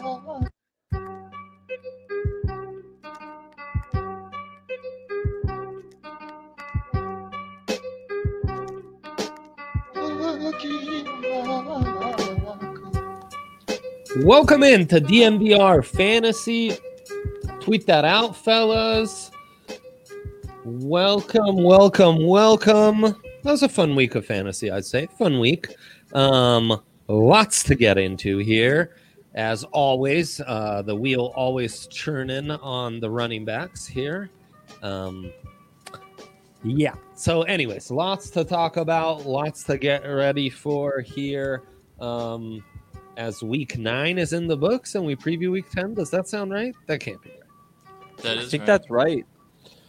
Welcome in to DNVR Fantasy. Tweet that out, fellas. Welcome, welcome, welcome. That was a fun week of fantasy, I'd say. Fun week. Um, lots to get into here. As always, uh, the wheel always churning on the running backs here. Um, yeah. So, anyways, lots to talk about, lots to get ready for here. Um, as week nine is in the books and we preview week 10. Does that sound right? That can't be right. That I think right. that's right.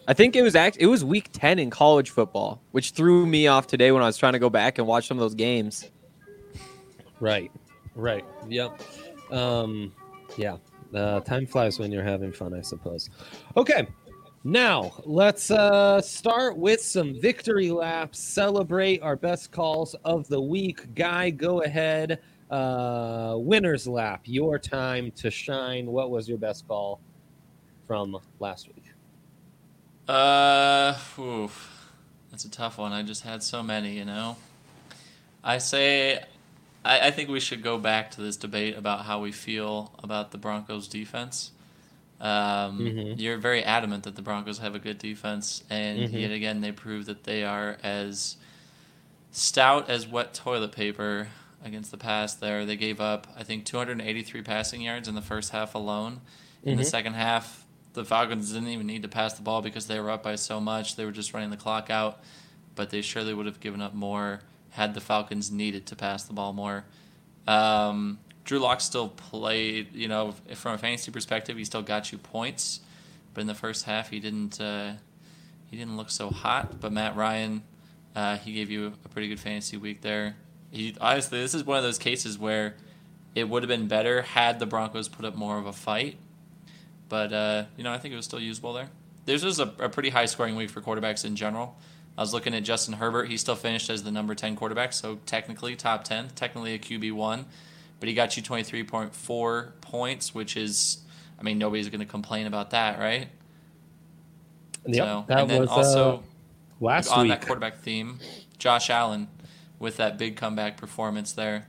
I think it was act- it was week 10 in college football, which threw me off today when I was trying to go back and watch some of those games. Right. Right. Yep. Um, yeah. Uh, time flies when you're having fun, I suppose. Okay. Now let's uh, start with some victory laps. Celebrate our best calls of the week. Guy, go ahead. Uh, winner's lap. Your time to shine. What was your best call from last week? Uh, oof. that's a tough one. I just had so many, you know. I say, I, I think we should go back to this debate about how we feel about the Broncos' defense. Um, Mhm. You're very adamant that the Broncos have a good defense, and Mhm. yet again, they prove that they are as stout as wet toilet paper against the pass. There, they gave up, I think, 283 passing yards in the first half alone. In the Mhm. second half, the Falcons didn't even need to pass the ball because they were up by so much. They were just running the clock out, but they surely would have given up more had the Falcons needed to pass the ball more. Um, Drew Lock still played, you know, from a fantasy perspective, he still got you points, but in the first half, he didn't. Uh, he didn't look so hot. But Matt Ryan, uh, he gave you a pretty good fantasy week there. He honestly, this is one of those cases where it would have been better had the Broncos put up more of a fight. But uh, you know, I think it was still usable there. This was a, a pretty high scoring week for quarterbacks in general. I was looking at Justin Herbert. He still finished as the number ten quarterback, so technically top ten, technically a QB one. But he got you twenty three point four points, which is, I mean, nobody's going to complain about that, right? Yep, So, that and then was also uh, last on week. that quarterback theme, Josh Allen with that big comeback performance there.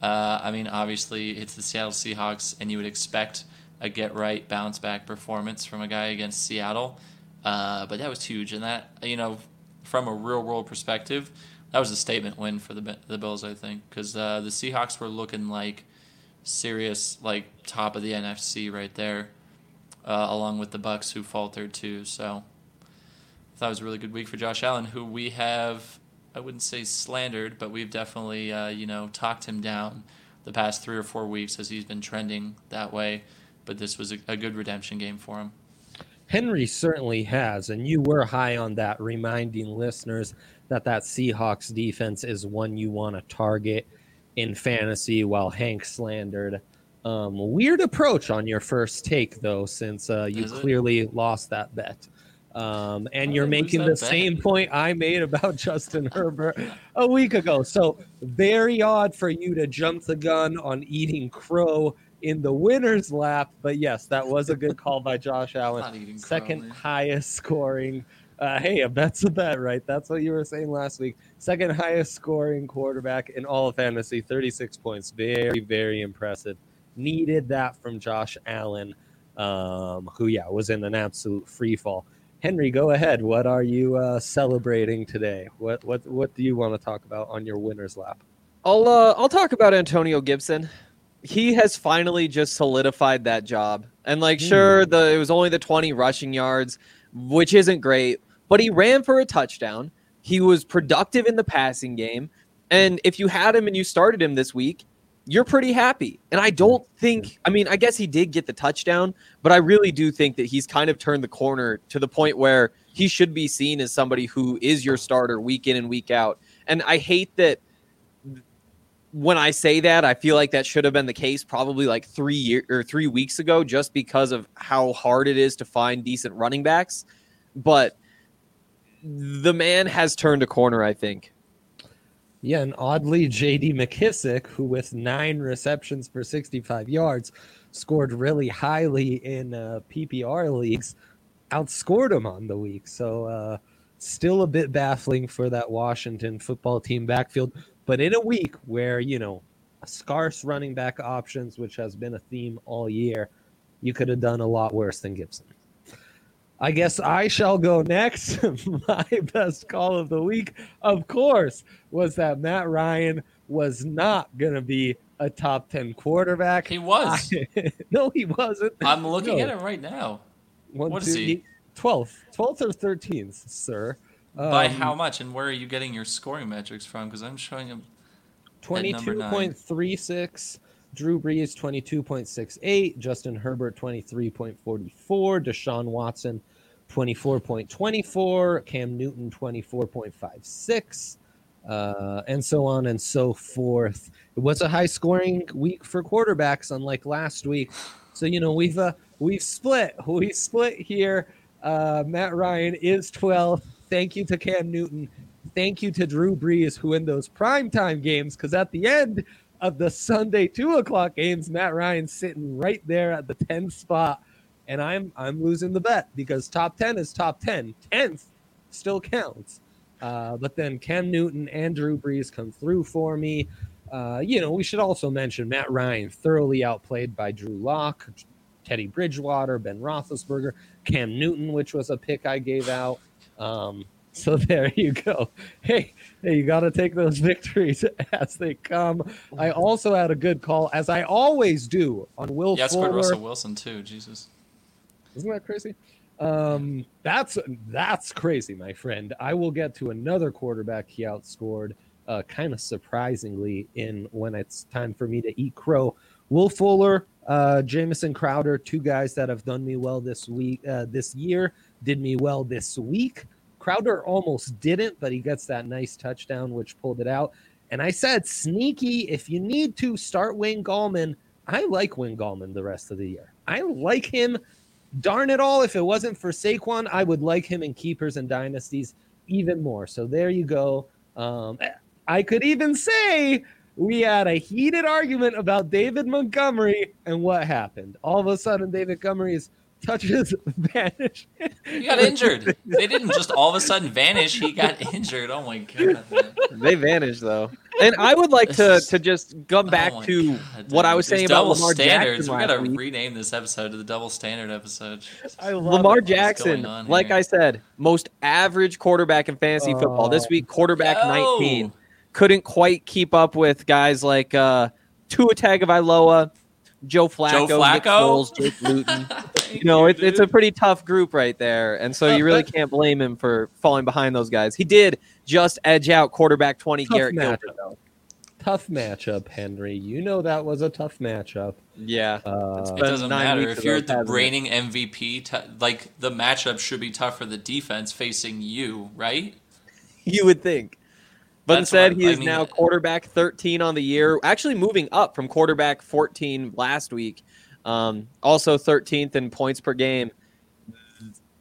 Uh, I mean, obviously it's the Seattle Seahawks, and you would expect a get right bounce back performance from a guy against Seattle. Uh, but that was huge, and that you know, from a real world perspective, that was a statement win for the the Bills, I think, because uh, the Seahawks were looking like serious, like top of the NFC right there, uh, along with the Bucs who faltered too. So it was a really good week for Josh Allen, who we have, I wouldn't say slandered, but we've definitely, uh, you know, talked him down the past three or four weeks as he's been trending that way. But this was a, a good redemption game for him. Henry certainly has, and you were high on that, reminding listeners that that Seahawks defense is one you want to target in fantasy while Hank slandered. Um, weird approach on your first take, though, since uh, you Is it? clearly lost that bet. Um, and you're did I lose making the bet? same point I made about Justin Herbert a week ago. So, very odd for you to jump the gun on eating crow in the winner's lap. But yes, that was a good call by Josh Allen Not eating second Crowley. highest scoring. Uh, hey, a bet's a bet, right? That's what you were saying last week. Second highest scoring quarterback in all of fantasy, 36 points. Very, very impressive. Needed that from Josh Allen, um, who, yeah, was in an absolute free fall. Henry, go ahead. What are you uh, celebrating today? What what what do you want to talk about on your winner's lap? I'll uh, I'll talk about Antonio Gibson. He has finally just solidified that job. And like hmm. sure the it was only the 20 rushing yards, which isn't great, but he ran for a touchdown. He was productive in the passing game. And if you had him and you started him this week, you're pretty happy. And I don't hmm. think I mean, I guess he did get the touchdown, but I really do think that he's kind of turned the corner to the point where he should be seen as somebody who is your starter week in and week out. And I hate that when I say that, I feel like that should have been the case probably like three year or three weeks ago, just because of how hard it is to find decent running backs. But the man has turned a corner, I think. Yeah, and oddly, J.D. McKissic, who with nine receptions for 65 yards, scored really highly in uh, PPR leagues, outscored him on the week. So, uh, still a bit baffling for that Washington football team backfield. But in a week where, you know, scarce running back options, which has been a theme all year, you could have done a lot worse than Gibson. I guess I shall go next. My best call of the week, of course, was that Matt Ryan was not going to be a top 10 quarterback. He was. I, no, he wasn't. I'm looking No. at him right now. One, What is two, he? 12th. 12th or 13th, sir. By Um, how much, and where are you getting your scoring metrics from? Because I'm showing him. number 22.36. Drew Brees 22.68. Justin Herbert 23.44. Deshaun Watson 24.24. Cam Newton 24.56. Uh, and so on and so forth. It was a high scoring week for quarterbacks, unlike last week. So you know we've uh, we've split. We split here. Uh, Matt Ryan is 12. Thank you to Cam Newton. Thank you to Drew Brees, who in those primetime games, because at the end of the Sunday two o'clock games, Matt Ryan's sitting right there at the 10th spot. And I'm I'm losing the bet because top 10 is top 10. 10th still counts. Uh, but then Cam Newton and Drew Brees come through for me. Uh, you know, we should also mention Matt Ryan thoroughly outplayed by Drew Lock, Teddy Bridgewater, Ben Roethlisberger, Cam Newton, which was a pick I gave out. Um, so there you go. Hey, hey, you got to take those victories as they come. I also had a good call, as I always do, on Will Yeah, I scored Fuller. Russell Wilson too. Jesus. Isn't that crazy? Um, that's that's crazy, my friend. I will get to another quarterback he outscored, uh, kind of surprisingly, in when it's time for me to eat crow. Will Fuller, uh, Jamison Crowder, two guys that have done me well this week, uh, this year, did me well this week. Crowder almost didn't, but he gets that nice touchdown, which pulled it out. And I said, sneaky, if you need to start Wayne Gallman, I like Wayne Gallman the rest of the year. I like him darn it all, if it wasn't for Saquon, I would like him in keepers and dynasties even more. So there you go. Um, I could even say we had a heated argument about David Montgomery and what happened. All of a sudden, David Montgomery's touches vanished. He got injured. They didn't just all of a sudden vanish. He got injured. Oh my god. They vanished though. And I would like to to just come back Oh to God, what I was saying about Lamar standards. Jackson We last gotta week. rename this episode to the double standard episode. I love Lamar it. Jackson, like? I said, most average quarterback in fantasy football. This Oh. week, quarterback Yo! 19. Couldn't quite keep up with guys like uh, Tua Tagovailoa, Joe Flacco, Joe Nick Foles, Jake Luton. you know, it, it's a pretty tough group right there, and so you really can't blame him for falling behind those guys. He did just edge out quarterback 20 Tough Garrett matchup. Gilbert, though. Tough matchup, Henry. You know that was a tough matchup. Yeah. Uh, It doesn't matter if you're ago, the hasn't it? reigning MVP. T- like the matchup should be tough for the defense facing you, right? You would think. But That's instead, he I is mean. now quarterback 13 on the year, actually moving up from quarterback 14 last week. Um, also 13th in points per game.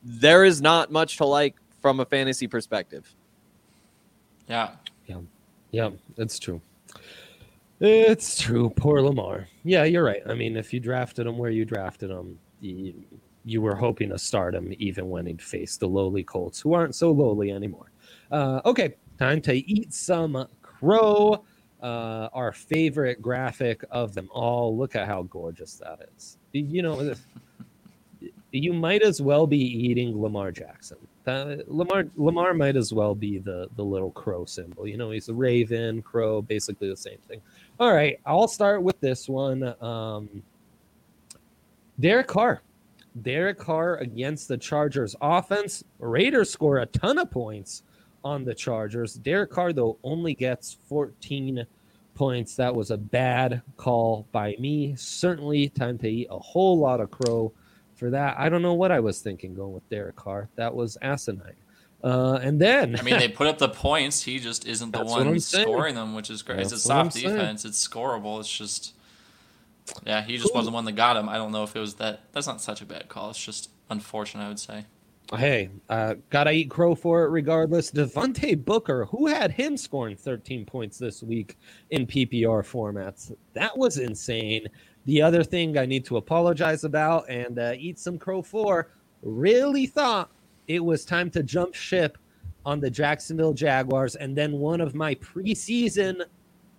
There is not much to like from a fantasy perspective. Yeah. Yeah, it's true. It's true. Poor Lamar. Yeah, you're right. I mean, if you drafted him where you drafted him, you, you were hoping to start him even when he'd face the lowly Colts, who aren't so lowly anymore. Uh, okay, time to eat some crow. Uh, our favorite graphic of them all. Look at how gorgeous that is. You know, you might as well be eating Lamar Jackson. Lamar Lamar might as well be the the little crow symbol. You know, he's a raven, crow, basically the same thing. All right, I'll start with this one. Um, Derek Carr. Derek Carr against the Chargers offense. Raiders score a ton of points on the Chargers. Derek Carr, though, only gets 14 points. That was a bad call by me. Certainly time to eat a whole lot of crow for that. I don't know what I was thinking going with Derek Carr. That was asinine. Uh, and then I mean, they put up the points. He just isn't the one saying. scoring them, which is great. It's a That's what I'm soft saying. defense. It's scoreable. It's just, yeah, he just Who- wasn't the one that got him. I don't know if it was that. That's not such a bad call. It's just unfortunate, I would say. Hey, uh, gotta eat crow for it regardless. Devontae Booker, who had him scoring 13 points this week in PPR formats, that was insane. The other thing I need to apologize about and uh, eat some crow for, really thought it was time to jump ship on the Jacksonville Jaguars, and then one of my preseason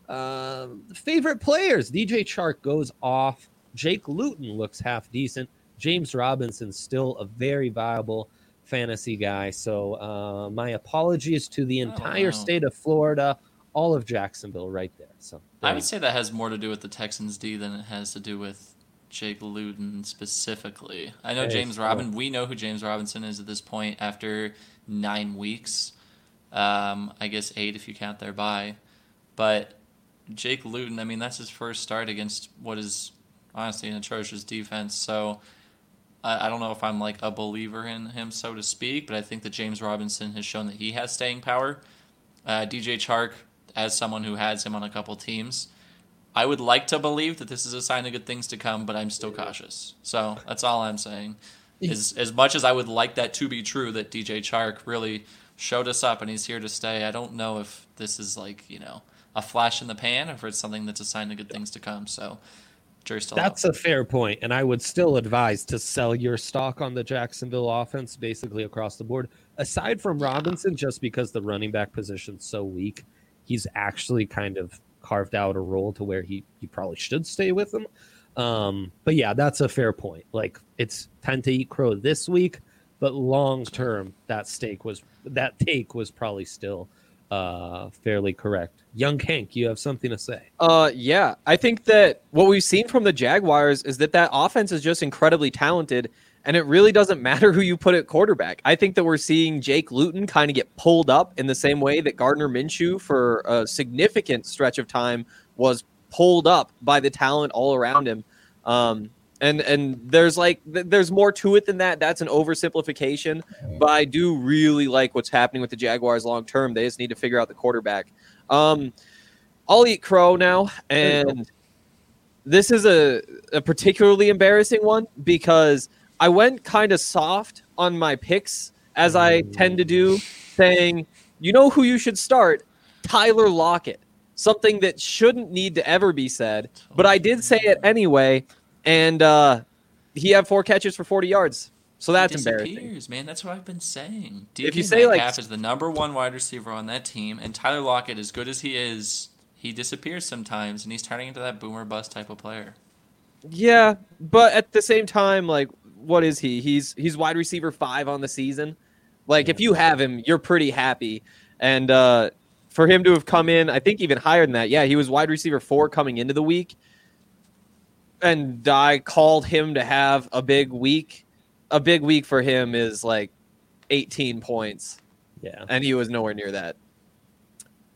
uh, favorite players, DJ Chark, goes off. Jake Luton looks half decent. James Robinson still a very viable fantasy guy. So uh, my apologies to the entire wow. state of Florida, all of Jacksonville, right there. So I would say that has more to do with the Texans D than it has to do with Jake Luton specifically. I know James Robin. We know who James Robinson is at this point after nine weeks. Um, I guess eight if you count their bye. But Jake Luton, I mean, that's his first start against what is honestly an atrocious defense. So I, I don't know if I'm like a believer in him, so to speak. But I think that James Robinson has shown that he has staying power. Uh, DJ Chark, as someone who has him on a couple teams, I would like to believe that this is a sign of good things to come, but I'm still cautious. So that's all I'm saying. Is as much as I would like that to be true, that DJ Chark really showed us up and he's here to stay. I don't know if this is like you know a flash in the pan, or if it's something that's a sign of good things to come. So, still out. That's a fair point, and I would still advise to sell your stock on the Jacksonville offense, basically across the board. Aside from Robinson, just because the running back position's so weak, he's actually kind of carved out a role to where he you probably should stay with him. Um, but yeah, that's a fair point. Like it's time to eat crow this week, but long term, that stake was that take was probably still uh fairly correct. Young Hank, you have something to say? Uh, yeah, I think that what we've seen from the Jaguars is that that offense is just incredibly talented, and it really doesn't matter who you put at quarterback. I think that we're seeing Jake Luton kind of get pulled up in the same way that Gardner Minshew, for a significant stretch of time, was pulled up by the talent all around him. Um, and and there's like th- there's more to it than that. That's an oversimplification, but I do really like what's happening with the Jaguars long term. They just need to figure out the quarterback. Um, I'll eat crow now, and this is a, a particularly embarrassing one because I went kind of soft on my picks as I tend to do, saying, you know who you should start? Tyler Lockett. Something that shouldn't need to ever be said, but I did say it anyway, and uh, he had four catches for 40 yards. So that's He embarrassing. disappears, man. That's what I've been saying. If you say, like- Metcalf is the number one wide receiver on that team, and Tyler Lockett, as good as he is, he disappears sometimes, and he's turning into that boomer bust type of player. Yeah, but at the same time, like, what is he? He's he's wide receiver five on the season. Like, if you have him, you're pretty happy. And uh, for him to have come in, I think even higher than that. Yeah, he was wide receiver four coming into the week, and I called him to have a big week. A big week for him is like 18 points, Yeah. and he was nowhere near that.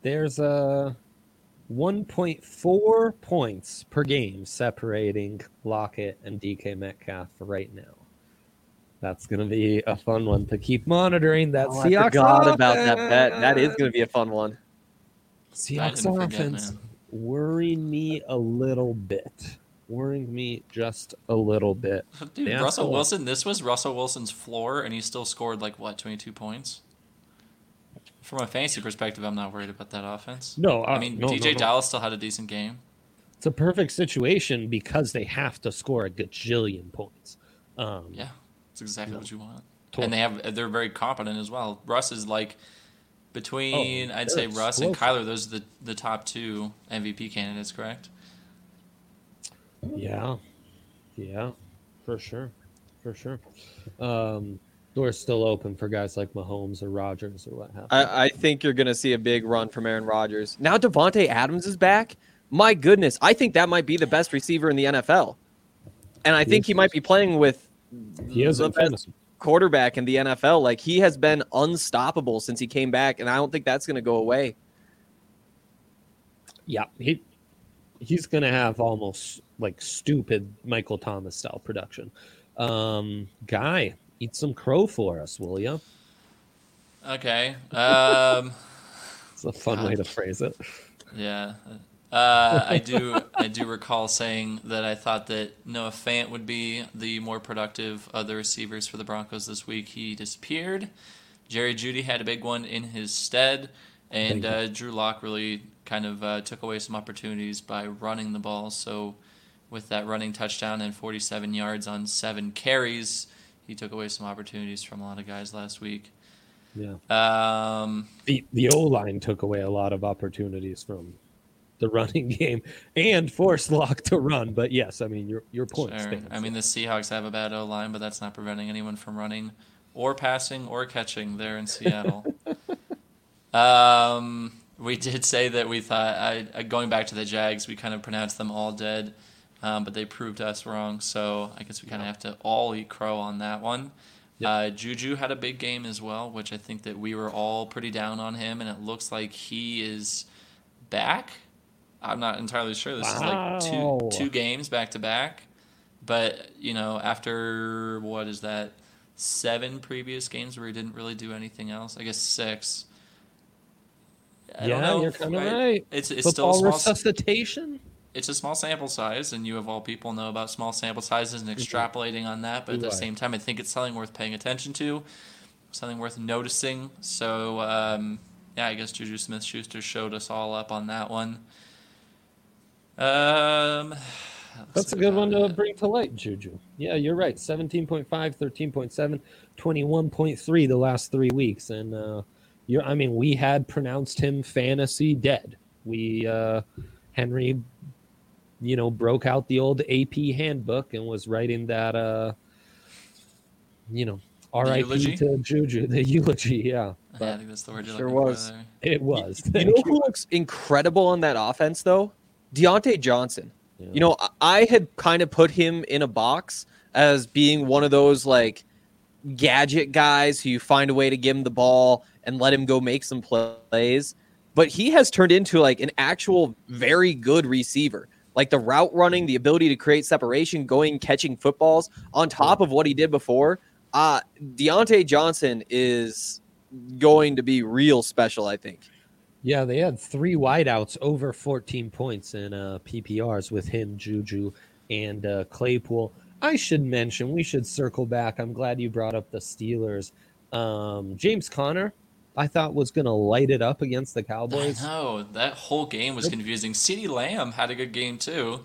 There's uh, a 1.4 points per game separating Lockett and DK Metcalf right now. That's going to be a fun one to keep monitoring. That Oh, I Seahawks forgot about that bet. That is going to be a fun one. Seahawks didn't forget, offense man. worrying me a little bit. Worrying me just a little bit. Dude, Russell so- Wilson, this was Russell Wilson's floor, and he still scored like what, twenty two points. From a fantasy perspective, I'm not worried about that offense. No, I uh, mean no, no, DJ no. Dallas still had a decent game. It's a perfect situation because they have to score a gajillion points. Um, Yeah, that's exactly No. what you want. Totally. And they have they're very competent as well. Russ is like between Oh, I'd say Russ and. Kyler. Those are the the top two MVP candidates, correct? Yeah, yeah, for sure, for sure. Um, door's still open for guys like Mahomes or Rodgers or what have. I, I think you're going to see a big run from Aaron Rodgers. Now Davante Adams is back. My goodness, I think that might be the best receiver in the NFL, and I He think he might be playing with he is the best quarterback in the NFL. Like he has been unstoppable since he came back, and I don't think that's going to go away. Yeah, he he's gonna have almost like stupid Michael Thomas style production. Um, guy, eat some crow for us, will you? Okay. Um, It's a fun way to phrase it. yeah. Uh, I do. I do recall saying that I thought that Noah Fant would be the more productive of the receivers for the Broncos this week. He disappeared. Jerry Jeudy had a big one in his stead, and uh, Drew Lock really kind of uh, took away some opportunities by running the ball. So, with that running touchdown and 47 yards on seven carries, he took away some opportunities from a lot of guys last week. Yeah. Um, The the O line took away a lot of opportunities from the running game and forced Lock to run. But yes, I mean your your point Sure. stands. I mean, the Seahawks have a bad O line, but that's not preventing anyone from running or passing or catching there in Seattle. um, we did say that we thought, I, going back to the Jags, we kind of pronounced them all dead, um, but they proved us wrong. So I guess we kind of have to all eat crow on that one. Uh, Juju had a big game as well, which I think that we were all pretty down on him, and it looks like he is back. I'm not entirely sure. This is like two two games back to back. But you know, after what is that? Seven previous games where he didn't really do anything else. I guess six. I don't yeah, know you're kind of right. It's it's still Football a small. resuscitation. It's a small sample size, and you of all people know about small sample sizes and extrapolating on that. But at the same time, I think it's something worth paying attention to, something worth noticing. So um, yeah, I guess Juju Smith Schuster showed us all up on that one. Um, That's a good one to bring to light, Juju. Yeah, you're right. 17.5, 13.7, 21.3 the last three weeks. And uh, you're, I mean, we had pronounced him fantasy dead. We, uh, Henry, you know, broke out the old AP handbook and was writing that, uh, you know, RIP to Juju, the eulogy. Yeah, Yeah, I think that's the word you're Sure was. for it was. You know who looks incredible on that offense, though? Diontae Johnson. Yeah. You know, I- I had kind of put him in a box as being one of those like gadget guys who you find a way to give him the ball and let him go make some plays. But he has turned into like an actual very good receiver. Like the route running, the ability to create separation, going catching footballs on top of what he did before. Uh Diontae Johnson is going to be real special, I think. Yeah, they had three wideouts over 14 points in uh, PPRs with him, Juju, and uh, Claypool. I should mention, we should circle back. I'm glad you brought up the Steelers. Um, James Conner, I thought was going to light it up against the Cowboys. know that whole game was confusing. CeeDee Lamb had a good game too,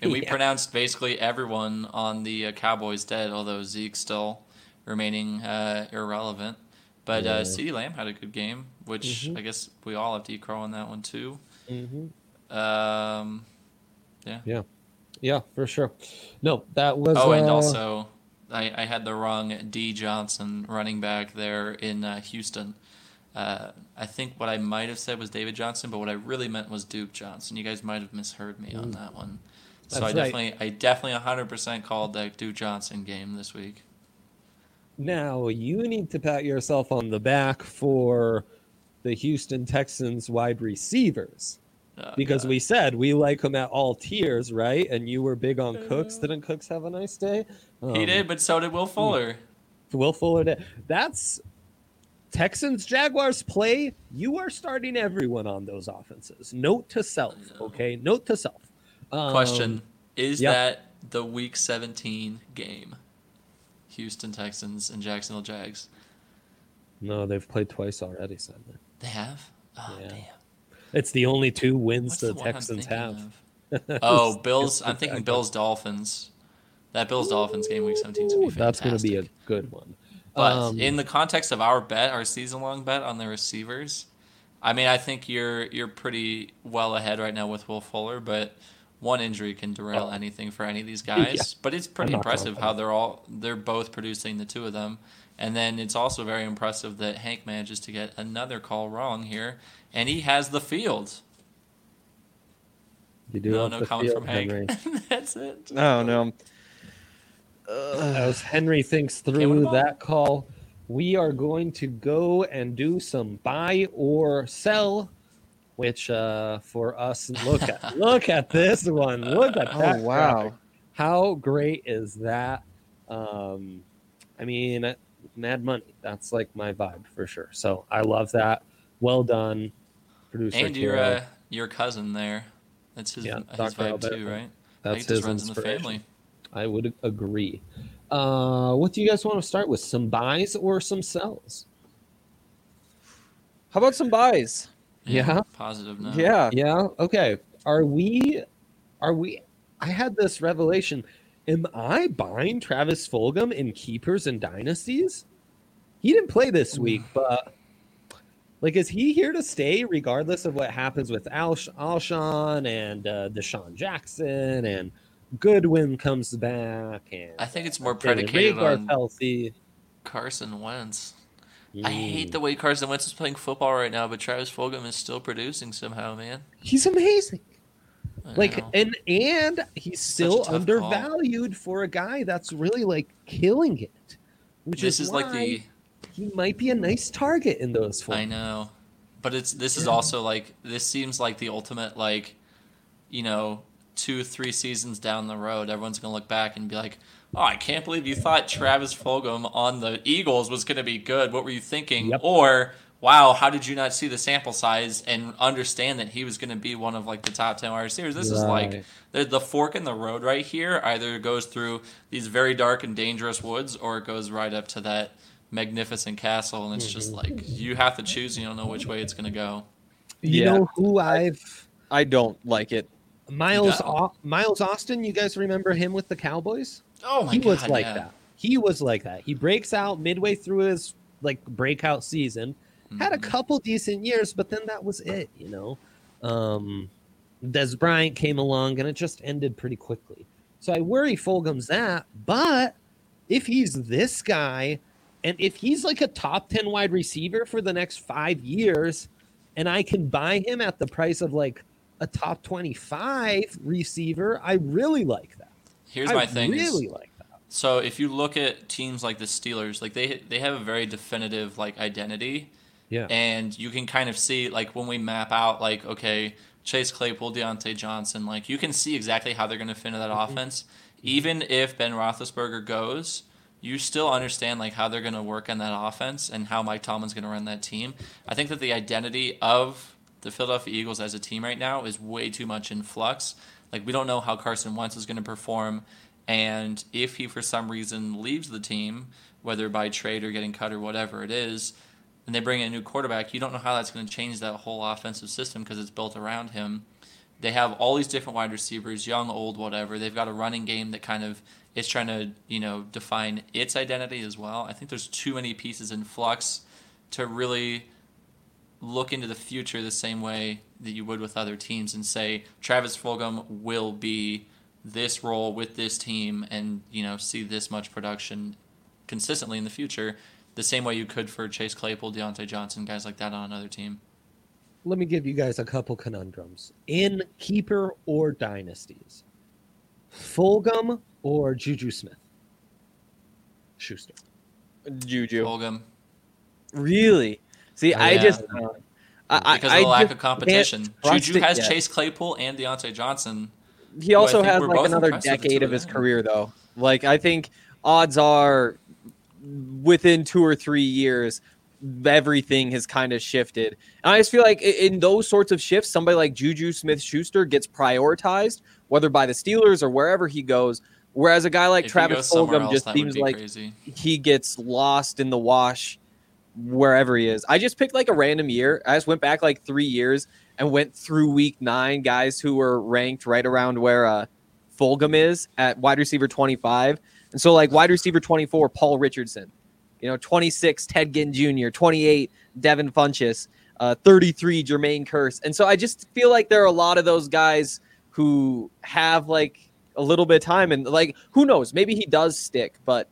and we Yeah. pronounced basically everyone on the uh, Cowboys dead. Although Zeke still remaining uh, irrelevant, but Yeah. uh, CeeDee Lamb had a good game, which Mhm. I guess we all have to eat crow on that one too. hmm Um, Yeah, for sure. No, that was. oh, and uh, also I, I had the wrong D Johnson running back there in uh, Houston. Uh, I think what I might have said was David Johnson, but what I really meant was Duke Johnson. You guys might have misheard me on that one. So I Mm. That's right. definitely, I definitely 100% called that Duke Johnson game this week. Now you need to pat yourself on the back for the Houston Texans wide receivers. Uh, because we said we like him at all tiers, right? And you were big on Cooks. Didn't Cooks have a nice day? he Um, did, but so did Will Fuller. Will Fuller did. That's Texans Jaguars play. You are starting everyone on those offenses. Note to self, okay? Note to self. Um, Question: Is yeah. that the Week 17 game? Houston Texans and Jacksonville Jags. No, they've played twice already. Simon. They have. Oh Yeah. damn. It's the only two wins What's the, the Texans have. Oh, Bills. I'm thinking Bills Dolphins. That Bills Dolphins game week 17 is gonna be Ooh, That's going to be a good one. But Um, in the context of our bet, our season long bet on the receivers, I mean, I think you're you're pretty well ahead right now with Will Fuller, but one injury can derail Oh. anything for any of these guys. Yeah. But it's pretty not impressive how they're all they're both producing the two of them. And then it's also very impressive that Hank manages to get another call wrong here, and he has the field. you do no, no the comment field, from Hank. That's it. Oh no. As Henry thinks through that call, we are going to go and do some buy or sell. Which uh, for us, look at look at this one. Look at that. Oh wow. graphic. How great is that? Um, I mean, Mad Money. That's like my vibe for sure. So I love that. Well done, producer. And your uh, your cousin there. That's his, Yeah, his Dr. vibe Alberto. too, right? That's I think his runs in the family. I would agree. Uh, what do you guys want to start with? Some buys or some sells? How about some buys? Yeah. Positive no. Yeah. Yeah. Okay. Are we? Are we? I had this revelation. Am I buying Travis Fulgham in keepers and dynasties? He didn't play this week, but like, is he here to stay regardless of what happens with Al- Alshon and uh, DeSean Jackson and Goodwin comes back and I think it's more predicated on healthy. Carson Wentz. I Mm. hate the way Carson Wentz is playing football right now, but Travis Fulgham is still producing somehow, man. He's amazing. I like know. and and he's still tough call. undervalued for a guy that's really like killing it which this is, is like the he might be a nice target in those I know, but it's this is Yeah. also like this seems like the ultimate like, you know, two three seasons down the road, everyone's gonna look back and be like, "Oh, I can't believe you thought Travis Fulgham on the Eagles was gonna be good. What were you thinking?" Yep. Or Wow, how did you not see the sample size and understand that he was going to be one of like the top ten wide receivers? This is like the, the fork in the road right here. Either it goes through these very dark and dangerous woods, or it goes right up to that magnificent castle, and it's just Mm-hmm. like you have to choose. You don't know which way it's going to go. You Yeah. know who I've I don't like it. Miles Au- Miles Austin. You guys remember him with the Cowboys? Oh my he god, was like yeah. that. He was like that. He breaks out midway through his like breakout season. Had a Mhm. couple decent years, but then that was it. You know, um, Dez Bryant came along and it just ended pretty quickly. So I worry Fulgham's that. But if he's this guy, and if he's like a top ten wide receiver for the next five years, and I can buy him at the price of like a top twenty-five receiver, I really like that. Here's I my thing. is- Really like that. So if you look at teams like the Steelers, like they they have a very definitive like identity, Yeah. and you can kind of see like when we map out like okay Chase Claypool, Diontae Johnson, like you can see exactly how they're going to fit into that Mm-hmm. offense. Even if Ben Roethlisberger goes, you still understand like how they're going to work on that offense and how Mike Tomlin's going to run that team. I think that the identity of the Philadelphia Eagles as a team right now is way too much in flux. Like we don't know how Carson Wentz is going to perform, and if he for some reason leaves the team, whether by trade or getting cut or whatever it is, and they bring in a new quarterback, you don't know how that's going to change that whole offensive system because it's built around him. They have all these different wide receivers, young, old, whatever. They've got a running game that kind of is trying to, you know, define its identity as well. I think there's too many pieces in flux to really look into the future the same way that you would with other teams and say Travis Fulgham will be this role with this team and, you know, see this much production consistently in the future the same way you could for Chase Claypool, Diontae Johnson, guys like that on another team. Let me give you guys a couple conundrums in keeper or dynasties. Fulgham or Juju Smith? Schuster. Juju. Fulgham. Really? See, oh, I Yeah. just uh, I, I- Because I of the lack of competition. Juju has yet. Chase Claypool and Diontae Johnson. He also has like another impressed with the decade of of his them. career, though. Like I think odds are within two or three years, everything has kind of shifted. And I just feel like in those sorts of shifts, somebody like Juju Smith Schuster gets prioritized, whether by the Steelers or wherever he goes. Whereas a guy like if Travis somewhere Fulgham just seems be like crazy. he gets lost in the wash wherever he is. I just picked like a random year. I just went back like three years and went through week nine guys who were ranked right around where uh, Fulgham is at wide receiver 25. And so, like, wide receiver 24, Paul Richardson. You know, 26, Ted Ginn Jr., 28, Devin Funchess, uh, 33, Jermaine Kearse. And so I just feel like there are a lot of those guys who have like a little bit of time and like, who knows? Maybe he does stick, but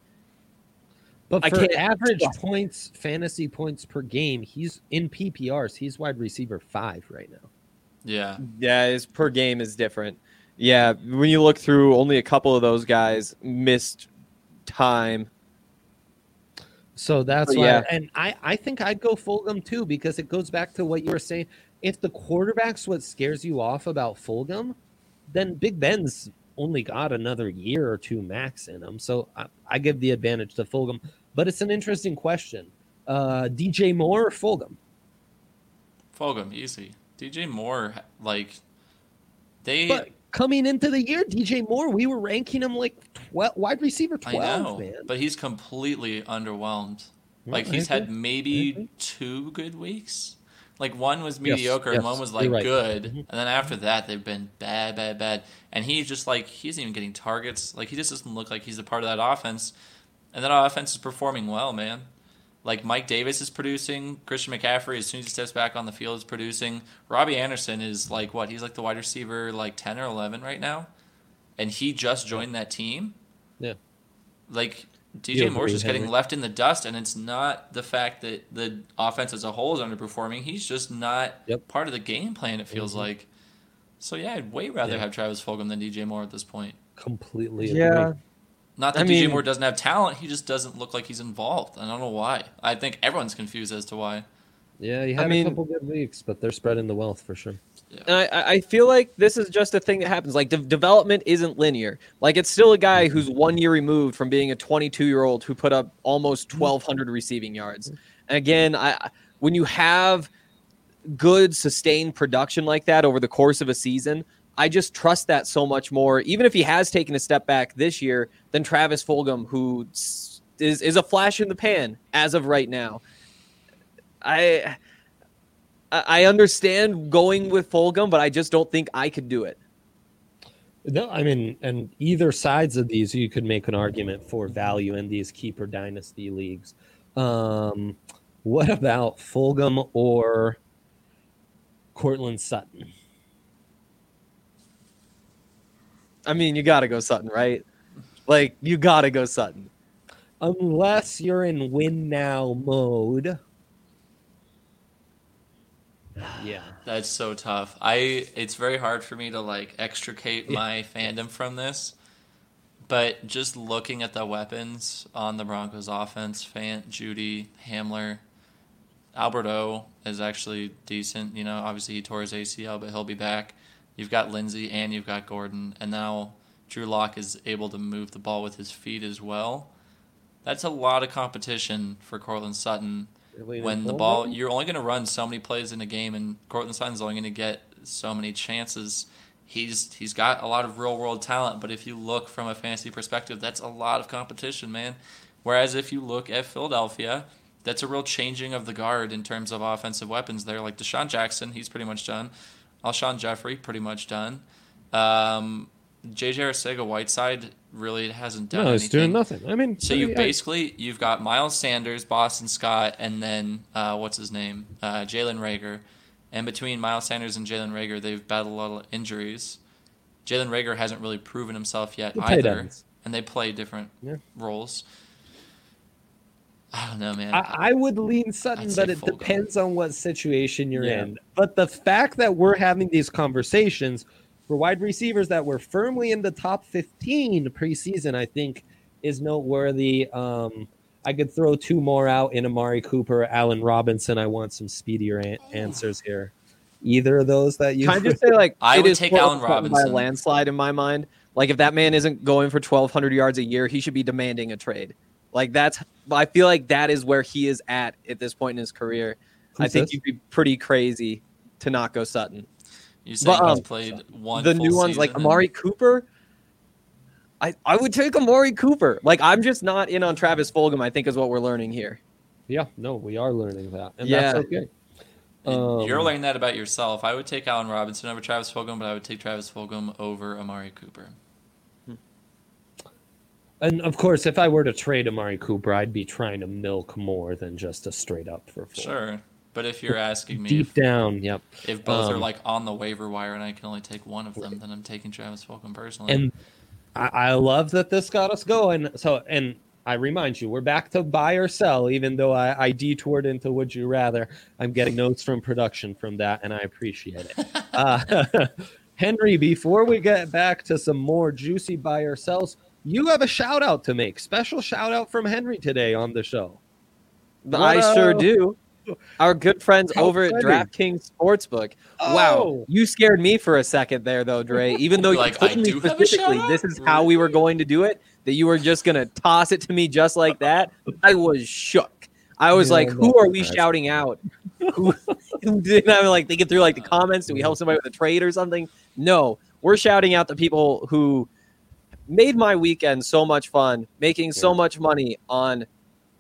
But I for can't average trust- points, fantasy points per game, he's in PPRs. He's wide receiver five right now. Yeah. Yeah, his per game is different. Yeah, when you look through, only a couple of those guys missed time. So that's So, why, yeah. and I, I think I'd go Fulgham too because it goes back to what you were saying. If the quarterback's what scares you off about Fulgham, then Big Ben's only got another year or two max in him. So I, I give the advantage to Fulgham. But it's an interesting question: uh, DJ Moore or Fulgham? Fulgham, easy. DJ Moore, like, They But coming into the year, DJ Moore, we were ranking him like 12, wide receiver I 12, know, man. but he's completely underwhelmed. Like he's had maybe two good weeks. Like one was Yes, mediocre and yes, one was like right. good, Mhm. and then after that they've been bad, bad, bad. And he's just like he isn't even getting targets. Like he just doesn't look like he's a part of that offense. And that offense is performing well, man. Like Mike Davis is producing, Christian McCaffrey as soon as he steps back on the field is producing. Robbie Anderson is like what? He's like the wide receiver like ten or eleven right now, and he just joined that team. Yeah. Like DJ Moore's agree, just getting Henry? left in the dust, and it's not the fact that the offense as a whole is underperforming. He's just not Yep. part of the game plan. It feels Mhm. like. So yeah, I'd way rather Yeah. have Travis Fulgham than DJ Moore at this point. Completely Yeah. agree. Not that I DJ mean- Moore doesn't have talent, he just doesn't look like he's involved. I don't know why. I think everyone's confused as to why. Yeah, he I had mean- a couple good weeks, but they're spreading the wealth for sure. And I- I, feel like this is just a thing that happens. Like de- development isn't linear. Like it's still a guy mm-hmm. who's one year removed from being a 22 year old who put up almost mm-hmm. 1,200 receiving yards. Mm-hmm. And again, I when you have good sustained production like that over the course of a season, I just trust that so much more. Even if he has taken a step back this year, than Travis Fulgham, who is is a flash in the pan as of right now. I. I understand going with Fulgham, but I just don't think I could do it. No, I mean, and either sides of these, you could make an argument for value in these keeper dynasty leagues. Um, what about Fulgham or Courtland Sutton? I mean, you got to go Sutton, right? Like, you got to go Sutton. Unless you're in win now mode. Yeah. That's so tough. I it's very hard for me to like extricate my fandom from this. But just looking at the weapons on the Broncos offense, Fant, Jeudy, Hamler, Alberto is actually decent. You know, obviously he tore his ACL, but he'll be back. You've got Lindsey and you've got Gordon, and now Drew Lock is able to move the ball with his feet as well. That's a lot of competition for Courtland Sutton when the ball you're only going to run so many plays in a game and Courtland Sutton's only going to get so many chances. He's he's got a lot of real world talent but if you look from a fantasy perspective that's a lot of competition man. Whereas if you look at Philadelphia that's a real changing of the guard in terms of offensive weapons there. Like DeSean Jackson he's pretty much done. Alshon Jeffery pretty much done. Um, JJ Arcega Whiteside really hasn't done no, anything he's doing nothing. I mean, so you I- basically you've got Miles Sanders, Boston Scott, and then uh, what's his name, uh, Jalen Reagor. And between Miles Sanders and Jalen Reagor, they've battled a lot of injuries. Jalen Reagor hasn't really proven himself yet The either, ends. and they play different Yeah. roles. I don't know, man. I, I would lean Sutton, but it Fulgham. depends on what situation you're Yeah. in. But the fact that we're having these conversations for wide receivers that were firmly in the top 15 preseason, I think, is noteworthy. Um, I could throw two more out in Amari Cooper, Allen Robinson. I want some speedier an- answers here. Either of those that you Can I just say, like, I it would take Courtland Allen Sutton by Robinson. landslide in my mind. Like, if that man isn't going for 1,200 yards a year, he should be demanding a trade. Like, that's, I feel like that is where he is at at this point in his career. I think this? you'd be pretty crazy to not go Sutton. You saying but, he's um, played one. the full new ones like season and- Amari Cooper. I, I would take Amari Cooper. Like I'm just not in on Travis Fulgham. I think is what we're learning here. Yeah, no, we are learning that, and Yeah. that's okay. You're Um, learning that about yourself. I would take Allen Robinson over Travis Fulgham, but I would take Travis Fulgham over Amari Cooper. And of course, if I were to trade Amari Cooper, I'd be trying to milk more than just a straight up for four. Sure, but if you're asking me Deep if, down, yep. if both are Um, like on the waiver wire and I can only take one of them, then I'm taking Travis Fulgham personally. And I, I love that this got us going. So, and I remind you, we're back to buy or sell, even though I, I detoured into would you rather. I'm getting notes from production from that, and I appreciate it. uh, Henry, before we get back to some more juicy buy or sells, you have a shout out to make. Special shout out from Henry today on the show. I What sure do. Our good friends How over at. DraftKings Sportsbook. Wow, Oh. you scared me for a second there, though, Dre. Even though you Like, I told me do have a specifically this is how we were going to do it, that you were just gonna toss it to me just like that. I was shook. I was Yeah, like, "Who are we shouting out?" Who, who did I like thinking through like the comments? Do we help somebody with a trade or something? No, we're shouting out the people who made my weekend so much fun, making so much money on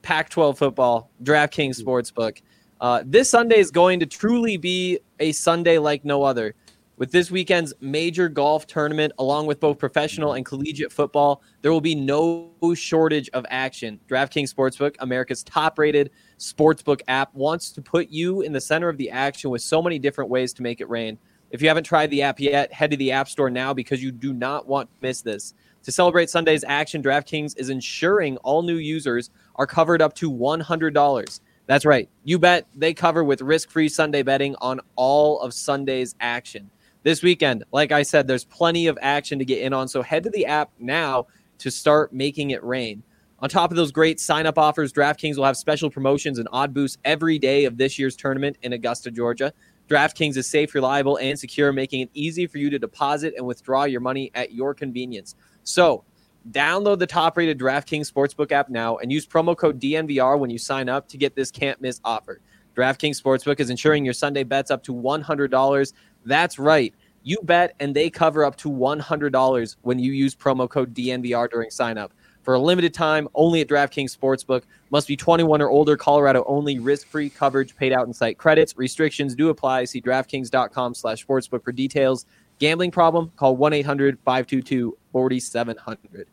Pac-12 football, DraftKings Sportsbook. Uh, this Sunday is going to truly be a Sunday like no other. With this weekend's major golf tournament, along with both professional and collegiate football, there will be no shortage of action. DraftKings Sportsbook, America's top rated sportsbook app, wants to put you in the center of the action with so many different ways to make it rain. If you haven't tried the app yet, head to the App Store now because you do not want to miss this. To celebrate Sunday's action, DraftKings is ensuring all new users are covered up to $100. That's right. You bet they cover with risk free Sunday betting on all of Sunday's action. This weekend, like I said, there's plenty of action to get in on. So head to the app now to start making it rain. On top of those great sign up offers, DraftKings will have special promotions and odd boosts every day of this year's tournament in Augusta, Georgia. DraftKings is safe, reliable, and secure, making it easy for you to deposit and withdraw your money at your convenience. So, download the top rated DraftKings Sportsbook app now and use promo code DNVR when you sign up to get this can't miss offer. DraftKings Sportsbook is ensuring your Sunday bets up to $100. That's right. You bet and they cover up to $100 when you use promo code DNVR during sign up. For a limited time, only at DraftKings Sportsbook. Must be 21 or older. Colorado only. Risk-free coverage paid out in site credits. Restrictions do apply. See DraftKings.com slash sportsbook for details. Gambling problem? Call 1-800-522-4700.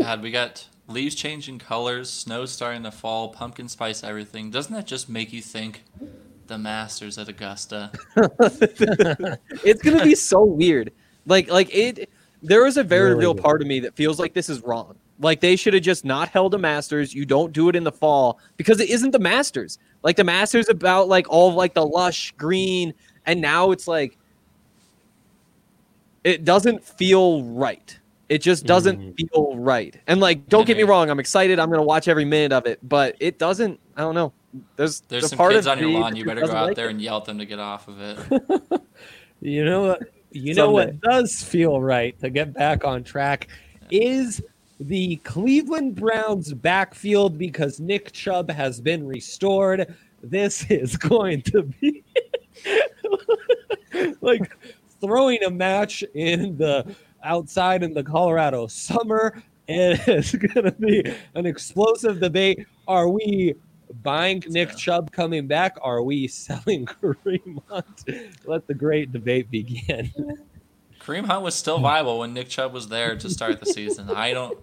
God, we got leaves changing colors, snow starting to fall, pumpkin spice everything. Doesn't that just make you think the Masters at Augusta? it's gonna be so weird. Like like it. There is a very Really real weird. part of me that feels like this is wrong. Like they should have just not held a Masters. You don't do it in the fall because it isn't the Masters. Like the Masters about like all like the lush green, and now it's like it doesn't feel right. It just doesn't Mhm. feel right. And like, don't get me wrong, I'm excited. I'm gonna watch every minute of it, but it doesn't. I don't know. There's There's the some part kids of on your lawn. You just better go out like there it. and yell at them to get off of it. You know what? You know what does feel right to get back on track is the Cleveland Browns backfield because Nick Chubb has been restored. This is going to be like throwing a match in the outside in the Colorado summer. It is going to be an explosive debate. Are we buying Nick. Chubb coming back? Are we selling Kareem Hunt? Let the great debate begin. Kareem Hunt was still viable when Nick Chubb was there to start the season. I don't.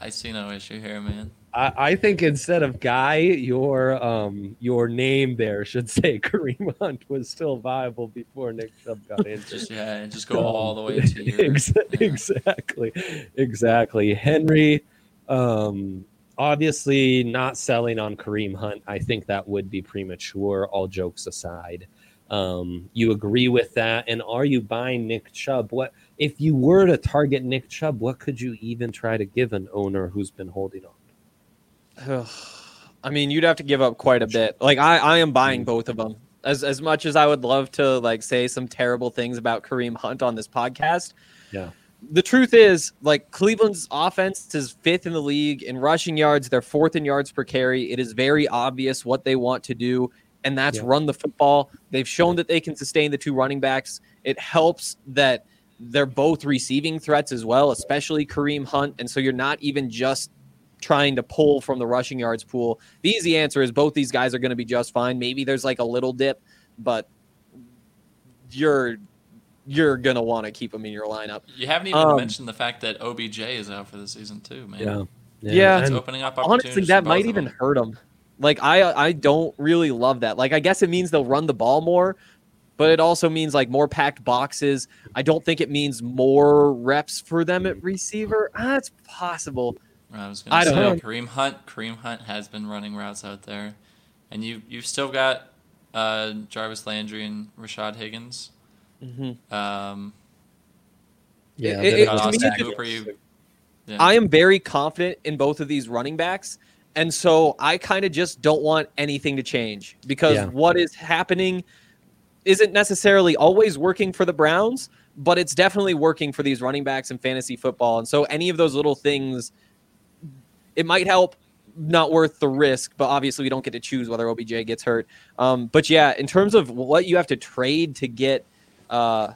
I see no issue here, man. I, I think instead of Guy, your um your name there should say Kareem Hunt was still viable before Nick Chubb got injured. Just yeah, and just go all the way to your. Ex- yeah. exactly exactly henry um obviously not selling on kareem hunt i think that would be premature all jokes aside um you agree with that and are you buying nick chubb what if you were to target nick chubb what could you even try to give an owner who's been holding on I mean, you'd have to give up quite a bit. Like I, I am buying both of them. As as much as I would love to like say some terrible things about Kareem Hunt on this podcast. Yeah. The truth is, like Cleveland's offense is fifth in the league in rushing yards. They're fourth in yards per carry. It is very obvious what they want to do, and that's Yeah. run the football. They've shown that they can sustain the two running backs. It helps that they're both receiving threats as well, especially Kareem Hunt. And so you're not even just trying to pull from the rushing yards pool. The easy answer is both these guys are going to be just fine. Maybe there's like a little dip, but you're you're going to want to keep them in your lineup. You haven't even Um, mentioned the fact that OBJ is out for the season too, man. yeah Yeah. It's opening up opportunities. Honestly, for that might even them. hurt them. Like I I don't really love that. Like I guess it means they'll run the ball more, but it also means like more packed boxes. I don't think it means more reps for them at receiver. Ah, it's possible. I was gonna say don't know. Kareem Hunt. Kareem Hunt has been running routes out there, and you you've still got uh, Jarvis Landry and Rashard Higgins. Mhm. Um, yeah It- they're it- not to me, Austin it- Cooper, you, yeah. I am very confident in both of these running backs. And so I kind of just don't want anything to change because Yeah. what is happening isn't necessarily always working for the Browns, but it's definitely working for these running backs in fantasy football. And so any of those little things, it might help, not worth the risk, but obviously we don't get to choose whether OBJ gets hurt. Um, but yeah, in terms of what you have to trade to get uh,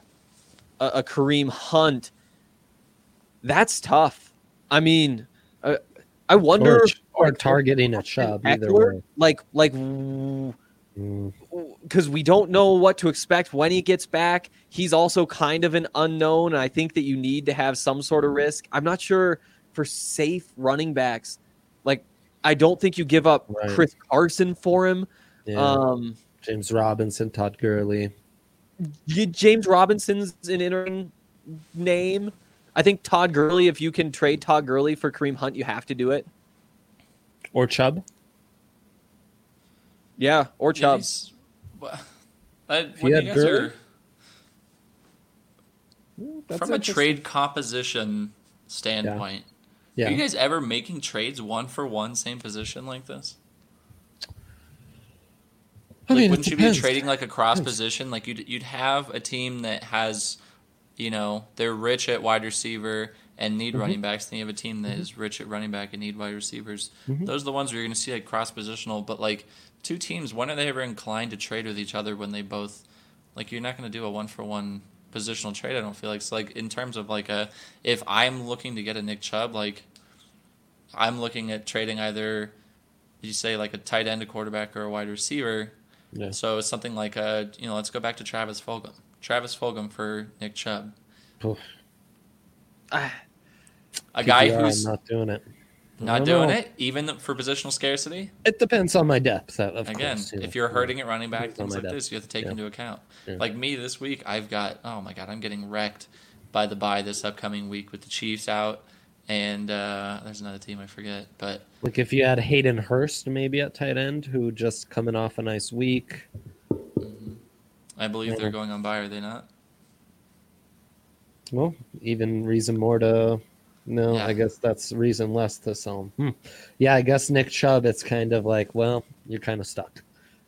a, a Kareem Hunt, that's tough. I mean, uh, I wonder or, or targeting a Chubb either way. like like Mm. because we don't know what to expect when he gets back. He's also kind of an unknown. And I think that you need to have some sort of risk. I'm not sure for safe running backs. Like, I don't think you give up Right. Chris Carson for him. Yeah. Um, James Robinson, Todd Gurley. James Robinson's an interesting name. I think Todd Gurley, if you can trade Todd Gurley for Kareem Hunt, you have to do it. Or Chubb. Yeah, or Chubb. He's- wha- I- you when you guys Gurley? are That's from a trade composition standpoint, Yeah. are you guys ever making trades one for one, same position like this? I Like, mean, wouldn't you be trading like a cross position? Like you'd you'd have a team that has, you know, they're rich at wide receiver and need Mhm. running backs. Then you have a team that is rich at running back and need wide receivers. Mhm. Those are the ones where you're going to see like cross positional. But like two teams, when are they ever inclined to trade with each other when they both, like you're not going to do a one for one positional trade. I don't feel like so. Like in terms of like a, if I'm looking to get a Nick Chubb, like I'm looking at trading either. You say like a tight end, a quarterback, or a wide receiver. Yeah. So it's something like a you know, let's go back to Travis Fulgham. Travis Fulgham for Nick Chubb. Oof. Ah, A guy PPR, who's I'm not, not doing it. Don't doing it, even for positional scarcity. It depends on my depth. Of Again, course, know. if you're hurting at running back, things like depth. this, you have to take Yeah. into account. Yeah. Like me this week, I've got oh my god, I'm getting wrecked by the bye this upcoming week with the Chiefs out, and uh, there's another team I forget, but Like if you had Hayden Hurst maybe at tight end, who just coming off a nice week. I believe Yeah. they're going on bye, are they not? Well, even reason more to. No, Yeah. I guess that's reason less to sell him. Hmm. Yeah, I guess Nick Chubb. It's kind of like, well, you're kind of stuck.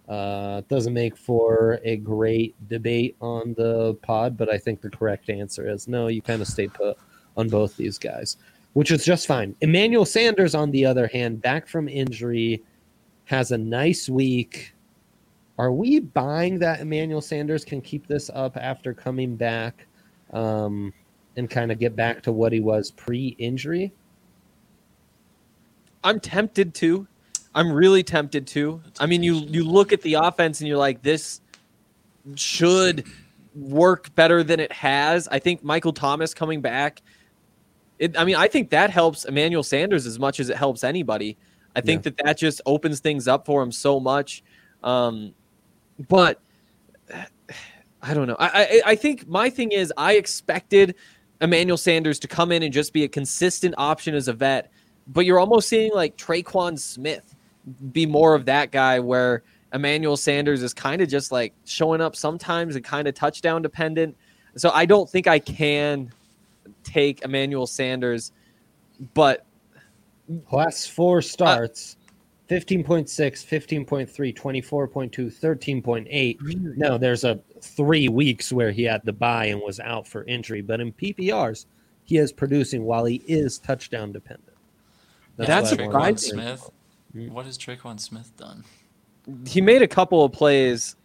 Uh, it doesn't make for a great debate on the pod, but I think the correct answer is no. You kind of stay put on both these guys, which is just fine. Emmanuel Sanders, on the other hand, back from injury, has a nice week. Are we buying that Emmanuel Sanders can keep this up after coming back? Um, and kind of get back to what he was pre-injury. I'm tempted to. I'm really tempted to. I mean, you you look at the offense and you're like, this should work better than it has. I think Michael Thomas coming back. It, I mean, I think that helps Emmanuel Sanders as much as it helps anybody. I think that that just opens things up for him so much. Um, but I don't know. I, I I think my thing is I expected Emmanuel Sanders to come in and just be a consistent option as a vet, but you're almost seeing like Tre'Quan Smith be more of that guy where Emmanuel Sanders is kind of just like showing up sometimes and kind of touchdown dependent. So I don't think I can take Emmanuel Sanders, but Last four starts 15.6, 15.3, 24.2, 13.8. No, there's a three weeks where he had the buy and was out for injury, but in PPRs, he is producing while he is touchdown dependent. That's why I wanted Tre'Quan to surprising. bring Smith. Mm. What has Tre'Quan Smith done? he made a couple of plays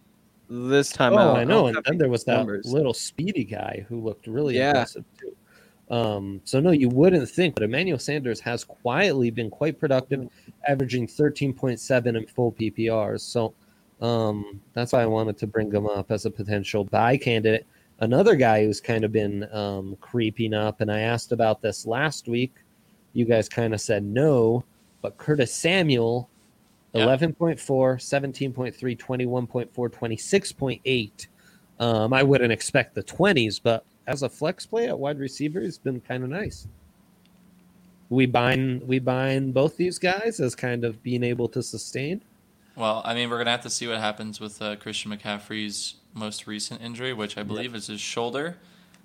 this time Oh, out. I know. And then there was that numbers. little speedy guy who looked really Yeah. impressive too. Um, so no, you wouldn't think, but Emmanuel Sanders has quietly been quite productive, averaging 13.7 in full PPRs. So um, that's why I wanted to bring him up as a potential buy candidate. Another guy who's kind of been um, creeping up, and I asked about this last week. You guys kind of said no, but Curtis Samuel, Yeah. 11.4, 17.3, 21.4, 26.8. Um, I wouldn't expect the 20s, but as a flex play at wide receiver, he's been kind of nice. We bind we bind both these guys as kind of being able to sustain. Well, I mean, we're gonna have to see what happens with uh, Christian McCaffrey's most recent injury, which I believe is his shoulder.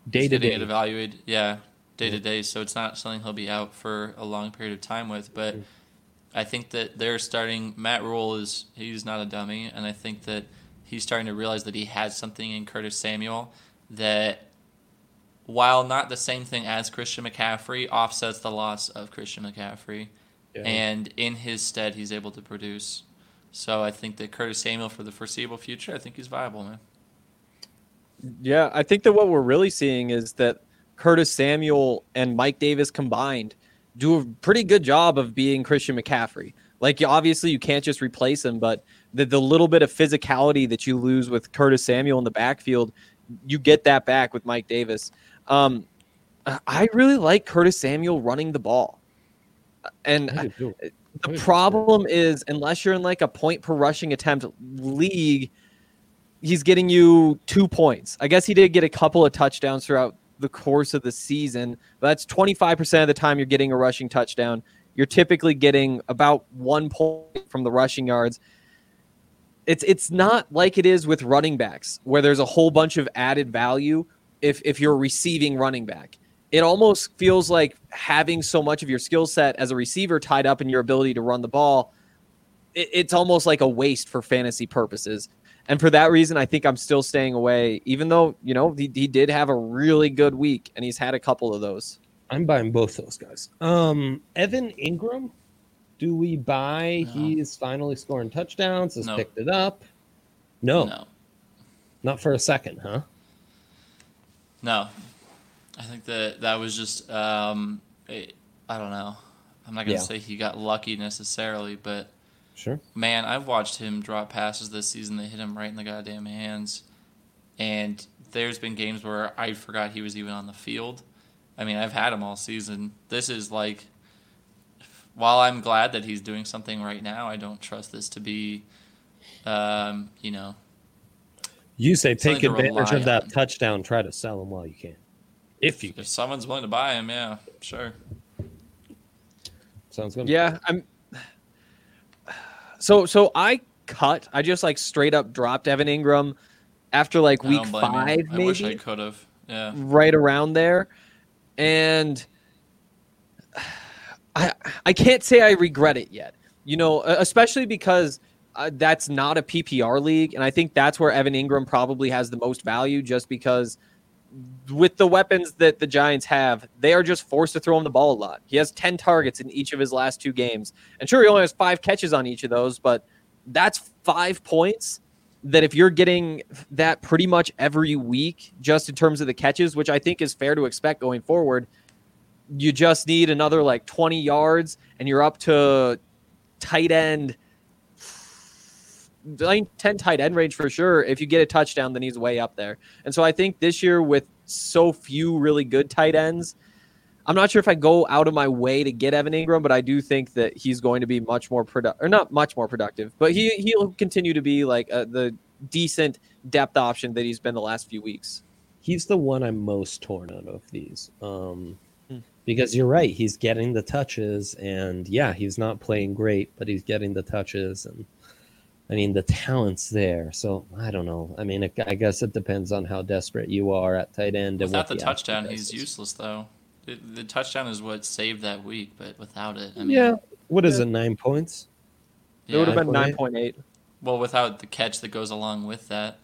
Day to day. evaluated. Yeah, day to day. So it's not something he'll be out for a long period of time with. But Mm. I think that they're starting. Matt Rhule is he's not a dummy, and I think that he's starting to realize that he has something in Curtis Samuel that, while not the same thing as Christian McCaffrey, offsets the loss of Christian McCaffrey, Yeah. and in his stead, he's able to produce. So I think that Curtis Samuel for the foreseeable future, I think he's viable, man. Yeah, I think that what we're really seeing is that Curtis Samuel and Mike Davis combined do a pretty good job of being Christian McCaffrey. Like, obviously, you can't just replace him, but the, the little bit of physicality that you lose with Curtis Samuel in the backfield, you get that back with Mike Davis. Um, I really like Curtis Samuel running the ball. And the problem is, unless you're in like a point per rushing attempt league, he's getting you two points. I guess he did get a couple of touchdowns throughout the course of the season, but that's 25% of the time you're getting a rushing touchdown. You're typically getting about one point from the rushing yards. It's it's not like it is with running backs where there's a whole bunch of added value if if you're a receiving running back. It almost feels like having so much of your skill set as a receiver tied up in your ability to run the ball. It, it's almost like a waste for fantasy purposes. And for that reason, I think I'm still staying away, even though, you know, he, he did have a really good week and he's had a couple of those. I'm buying both those guys. Um, Evan Engram, do we buy? No. He's finally scoring touchdowns, has No. picked it up. No, No, not for a second, huh? No. I think that that was just um, it, I don't know. I'm not gonna Yeah. say he got lucky necessarily, but Sure. man, I've watched him drop passes this season that hit him right in the goddamn hands, and there's been games where I forgot he was even on the field. I mean, I've had him all season. This is like, while I'm glad that he's doing something right now, I don't trust this to be, um, you know, You say take Something advantage of that on. touchdown. Try to sell him while you can, if you can. if someone's willing to buy him, yeah, sure. Sounds good. Yeah, I'm. So so I cut. I just like straight up dropped Evan Engram after like week don't blame five, I wish I maybe could have. Yeah. right around there, and I I can't say I regret it yet. You know, especially because. Uh, that's not a PPR league, and I think that's where Evan Engram probably has the most value, just because with the weapons that the Giants have, they are just forced to throw him the ball a lot. He has 10 targets in each of his last two games. And sure, he only has five catches on each of those, but that's five points that if you're getting that pretty much every week, just in terms of the catches, which I think is fair to expect going forward, you just need another like 20 yards and you're up to tight end. Like 10 tight end range for sure. If you get a touchdown, then he's way up there. And so I think this year, with so few really good tight ends, I'm not sure if I go out of my way to get Evan Engram, but I do think that he's going to be much more productive, or not much more productive, but he he'll continue to be like uh the decent depth option that he's been the last few weeks. He's the one I'm most torn out of these. Um, Hmm. because you're right, he's getting the touches, and yeah, he's not playing great, but he's getting the touches, and I mean the talent's there. So I don't know. I mean, it, I guess it depends on how desperate you are at tight end. and Without what the asking touchdown, he's is. useless though. The, the touchdown is what saved that week, but without it, I mean, yeah. What is Yeah. it? Nine points? Yeah. It would have been 9.8. 9.8. Well, without the catch that goes along with that,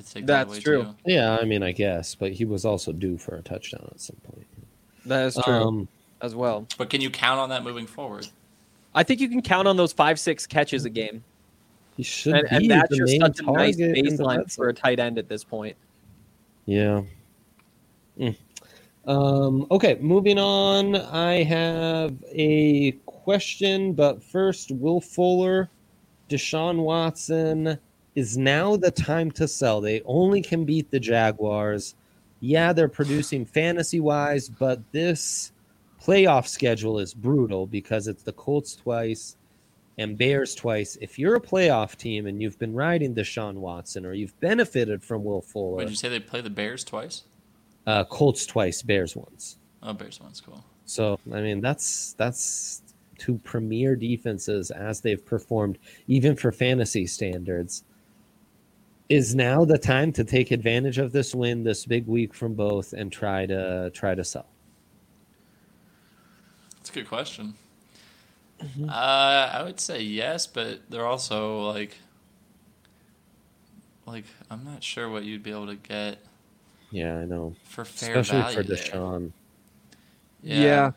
it's take That's that away true. Too. Yeah, I mean, I guess, but he was also due for a touchdown at some point. That is true Um, as well. But can you count on that moving forward? I think you can count on those five, six catches a game. He should And, be and that's the just such a nice baseline for a tight end at this point. Yeah. Mm. Um, okay, moving on. I have a question, but first, Will Fuller, Deshaun Watson is now the time to sell. They only can beat the Jaguars. Yeah, they're producing fantasy wise, but this playoff schedule is brutal because it's the Colts twice and Bears twice. If you're a playoff team and you've been riding Deshaun Watson or you've benefited from Will Fuller, Would you say they play the Bears twice? uh, Colts twice, Bears once. Oh, Bears once, cool. So I mean that's that's two premier defenses as they've performed, even for fantasy standards. Is now the time to take advantage of this win, this big week from both, and try to try to sell. That's a good question. Mm-hmm. Uh, I would say yes, but they're also like, like I'm not sure what you'd be able to get Yeah, I know, for fair especially value for. Deshaun. Yeah.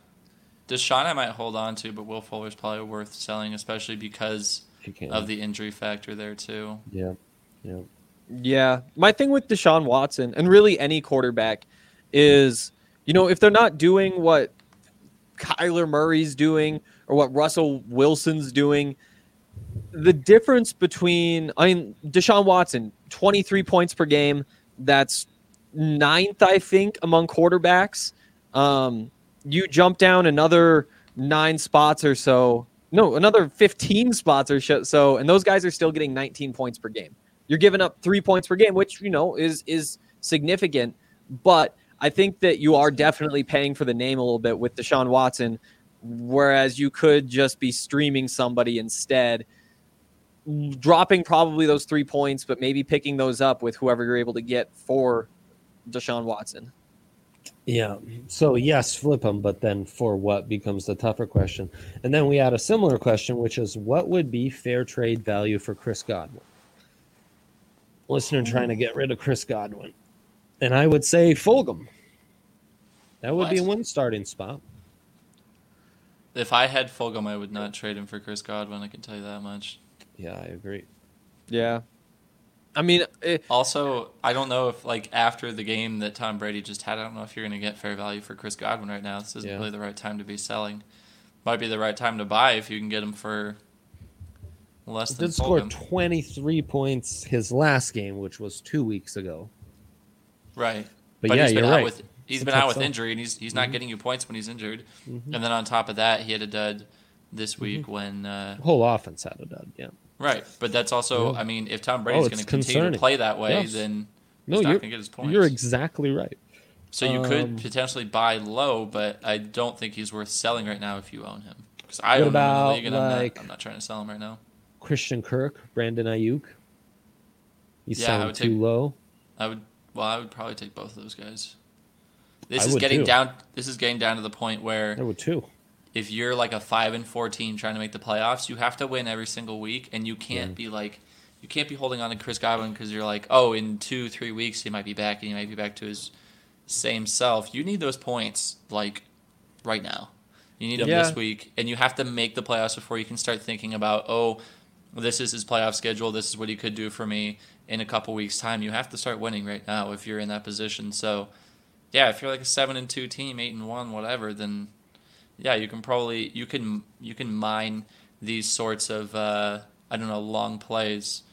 Deshaun I might hold on to, but Will Fuller's probably worth selling, especially because If you can. of the injury factor there too. yeah, yeah. Yeah. My thing with Deshaun Watson and really any quarterback is, you know, if they're not doing what Kyler Murray's doing or what Russell Wilson's doing, the difference between, I mean, Deshaun Watson, 23 points per game. That's ninth, I think, among quarterbacks. Um, you jump down another nine spots or so. No, another 15 spots or so, and those guys are still getting 19 points per game. You're giving up three points per game, which you know is is significant. But I think that you are definitely paying for the name a little bit with Deshaun Watson, whereas you could just be streaming somebody instead, dropping probably those three points, but maybe picking those up with whoever you're able to get for Deshaun Watson. Yeah. So yes, flip them, but then for what becomes the tougher question. And then we had a similar question, which is what would be fair trade value for Chris Godwin? listener trying to get rid of Chris Godwin. And I would say Fulgham. That would what? be one starting spot. If I had Fulgham, I would not trade him for Chris Godwin. I can tell you that much. Yeah, I agree. Yeah. I mean, it, also, I don't know if like after the game that Tom Brady just had, I don't know if you're going to get fair value for Chris Godwin right now. This isn't yeah. really the right time to be selling. Might be the right time to buy if you can get him for Less than did score 23 points his last game, which was two weeks ago. Right. But, but yeah, he's been you're out right. With, he's been out with injury, and he's he's not mm-hmm. getting you points when he's injured. Mm-hmm. And then on top of that, he had a dud this mm-hmm. week mm-hmm. when uh, whole offense had a dud. Yeah. Right, but that's also, yeah. I mean, if Tom Brady's oh, going to continue to play that way, yes. then no, he's not going to get his points. You're exactly right. So you um, could potentially buy low, but I don't think he's worth selling right now if you own him. Because I own about, him in the league, and like, I'm, not, I'm not trying to sell him right now. Christian Kirk, Brandon Aiyuk. You yeah, sound too take, low. I would. Well, I would probably take both of those guys. This I is getting too. down. This is getting down to the point where I would too. If you're like a five and four team trying to make the playoffs, you have to win every single week, and you can't yeah. be like, you can't be holding on to Chris Godwin because you're like, oh, in two, three weeks he might be back, and he might be back to his same self. You need those points like right now. You need them yeah. this week, and you have to make the playoffs before you can start thinking about, oh, this is his playoff schedule. This is what he could do for me in a couple weeks' time. You have to start winning right now if you're in that position. So, yeah, if you're like a seven and two team, eight and one, whatever, then yeah, you can probably you can you can mine these sorts of uh, I don't know long plays.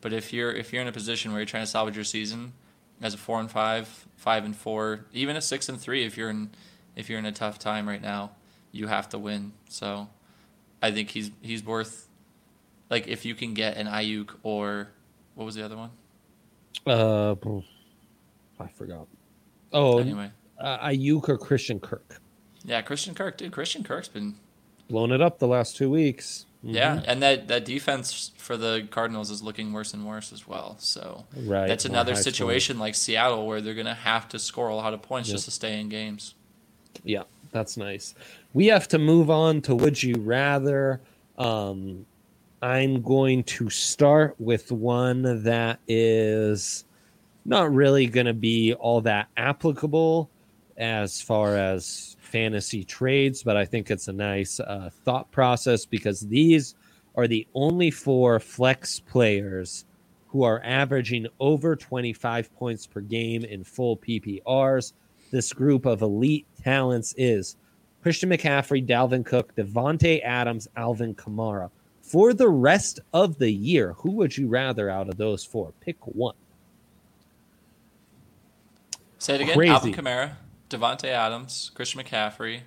But if you're if you're in a position where you're trying to salvage your season as a four and five, five and four, even a six and three, if you're in if you're in a tough time right now, you have to win. So I think he's he's worth like if you can get an Aiyuk or what was the other one? Uh, I forgot. Oh, anyway, uh, Aiyuk or Christian Kirk. Yeah, Christian Kirk, dude. Christian Kirk's been blown it up the last two weeks. Mm-hmm. Yeah, and that that defense for the Cardinals is looking worse and worse as well. So right, that's another situation like Seattle where they're going to have to score a lot of points yep. just to stay in games. Yeah, that's nice. We have to move on to would you rather. Um, I'm going to start with one that is not really going to be all that applicable as far as fantasy trades, but I think it's a nice uh, thought process because these are the only four flex players who are averaging over 25 points per game in full PPRs. This group of elite talents is Christian McCaffrey, Dalvin Cook, Davante Adams, Alvin Kamara for the rest of the year, who would you rather out of those four? Pick one. Say it again. Crazy. Alvin Kamara, Davante Adams, Christian McCaffrey,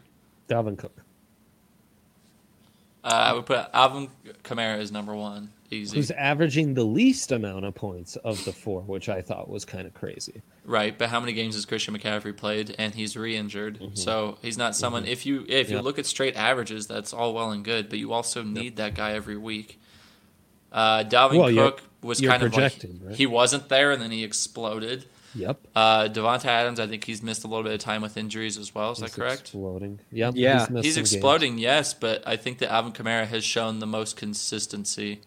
Dalvin Cook. Uh, I would put Alvin Kamara as number one. Easy. Who's averaging the least amount of points of the four, which I thought was kind of crazy. Right, but how many games has Christian McCaffrey played? And he's re-injured, mm-hmm. so he's not someone. Mm-hmm. If you if you look at straight averages, that's all well and good, but you also need yep. that guy every week. Uh, Dalvin well, Cook was kind of like right? he wasn't there, and then he exploded. Yep. Uh, Davante Adams, I think he's missed a little bit of time with injuries as well. Is he's that correct? Exploding. Yep. Yeah. He's, he's exploding, games. yes, but I think that Alvin Kamara has shown the most consistency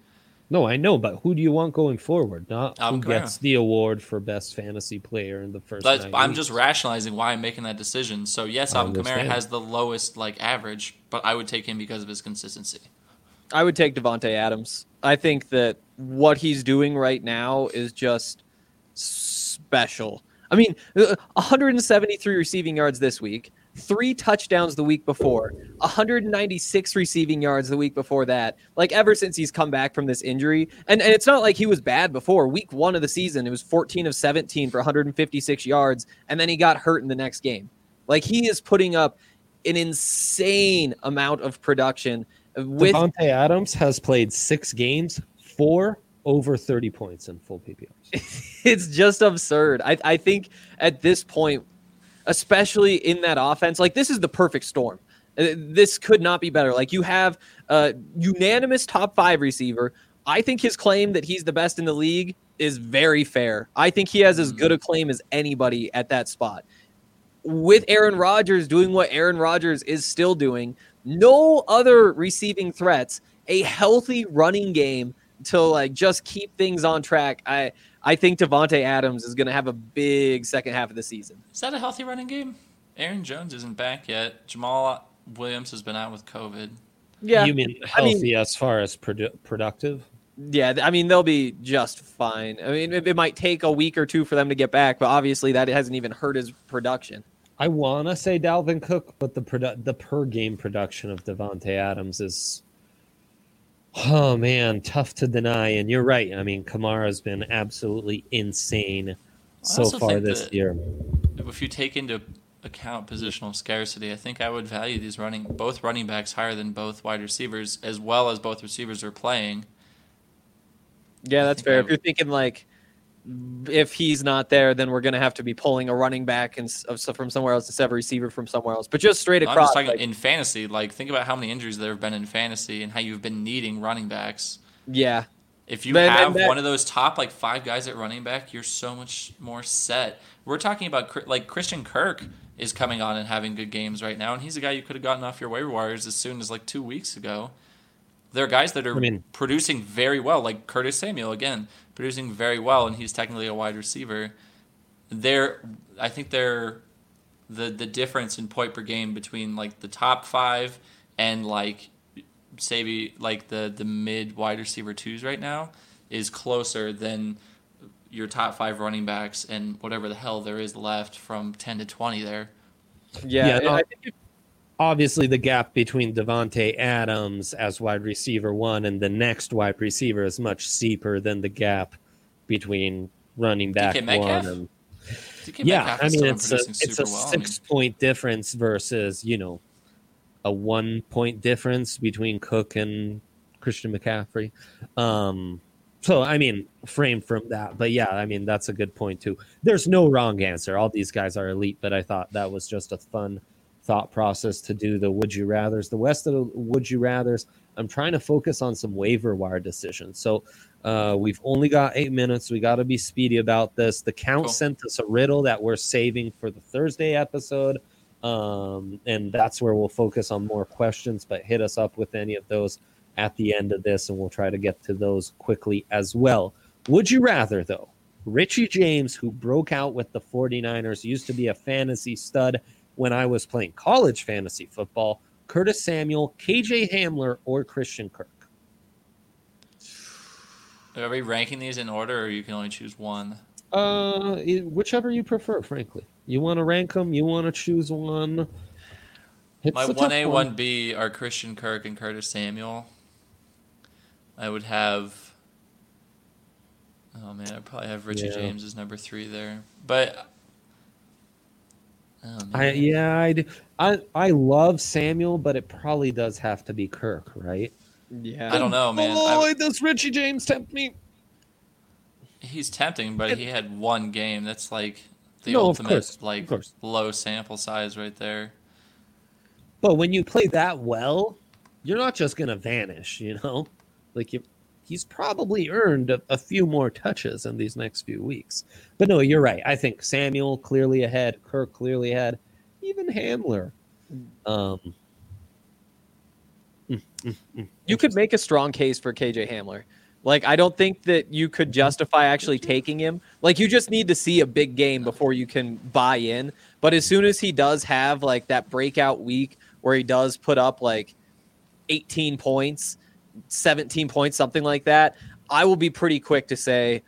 no, I know, but who do you want going forward? Not who gets the award for best fantasy player in the first. I'm weeks. just rationalizing why I'm making that decision. So yes, Alvin Kamara has the lowest like average, but I would take him because of his consistency. I would take Davante Adams. I think that what he's doing right now is just special. I mean, uh, 173 receiving yards this week, three touchdowns the week before, 196 receiving yards the week before that. Like ever since he's come back from this injury, and, and it's not like he was bad before. Week one of the season, it was 14 of 17 for 156 yards, and then he got hurt in the next game. Like he is putting up an insane amount of production. With Davante Adams has played six games, four over 30 points in full PPRs. it's just absurd. I, I think at this point, especially in that offense, like this is the perfect storm. Uh, This could not be better. Like you have a unanimous top five receiver. I think his claim that he's the best in the league is very fair. I think he has as good a claim as anybody at that spot. With Aaron Rodgers doing what Aaron Rodgers is still doing, no other receiving threats, a healthy running game to like just keep things on track. I I think Davante Adams is going to have a big second half of the season. Is that a healthy running game? Aaron Jones isn't back yet. Jamaal Williams has been out with COVID. Yeah, You mean I mean- healthy as far as produ- productive? yeah. I mean, they'll be just fine. I mean, it, it might take a week or two for them to get back, but obviously that hasn't even hurt his production. I want to say Dalvin Cook, but the produ- the per game production of Davante Adams is, oh man, tough to deny. And you're right. I mean, Kamara's been absolutely insane so far this year. If you take into account positional scarcity, I think I would value these running both running backs higher than both wide receivers, as well as both receivers are playing. Yeah, I that's fair. I If you're thinking like, if he's not there, then we're going to have to be pulling a running back and from somewhere else instead of a receiver from somewhere else. But just straight I'm across, just talking like, in fantasy. Like, think about how many injuries there have been in fantasy and how you've been needing running backs. yeah, If you But- and have that- one of those top like five guys at running back, you're so much more set. We're talking about like Christian Kirk is coming on and having good games right now, and he's a guy you could have gotten off your waiver wires as soon as like two weeks ago. There are guys that are I mean- producing very well, like Curtis Samuel again, producing very well, and he's technically a wide receiver. They're, I think they're the the difference in point per game between like the top five and like say be like the the mid wide receiver twos right now is closer than your top five running backs and whatever the hell there is left from ten to twenty there. yeah. Yeah, and no, I think if- Obviously, the gap between Davante Adams as wide receiver one and the next wide receiver is much steeper than the gap between running back DK one and DK yeah, I mean it's a it's a well. Six point difference versus you know a one point difference between Cook and Christian McCaffrey. Um, so I mean, frame from that, but yeah, I mean that's a good point too. There's no wrong answer. All these guys are elite, but I thought that was just a fun thought process to do the would you rather's. The West of the would you rather's. I'm trying to focus on some waiver wire decisions. So uh, we've only got eight minutes. We got to be speedy about this. The count Cool. sent us a riddle that we're saving for the Thursday episode. Um, and that's where we'll focus on more questions, but hit us up with any of those at the end of this, and we'll try to get to those quickly as well. Would you rather, though? Richie James, who broke out with the 49ers, used to be a fantasy stud when I was playing college fantasy football. Curtis Samuel, KJ Hamler, or Christian Kirk? are we ranking these in order, or you can only choose one? Uh, whichever you prefer, frankly. You want to rank them? You want to choose one? It's My one A, one B are Christian Kirk and Curtis Samuel. I would have. Oh man, I'd probably have Richie Yeah. James as number three there, but. Oh. I yeah, I, do. I I love Samuel, but it probably does have to be Kirk, right? yeah, I don't know, man. Oh, I- does Richie James tempt me? he's tempting, but he had one game. That's like the No, ultimate course, like low sample size right there. But when you play that well, you're not just gonna vanish, you know. Like you, he's probably earned a, a few more touches in these next few weeks. But no, you're right. I think Samuel clearly ahead, Kirk clearly ahead, even Hamler. Um, mm, mm, mm. you could make a strong case for KJ Hamler. Like, I don't think that you could justify actually taking him. Like, you just need to see a big game before you can buy in. But as soon as he does have like that breakout week where he does put up like 18 points, 17 points, something like that, I will be pretty quick to say,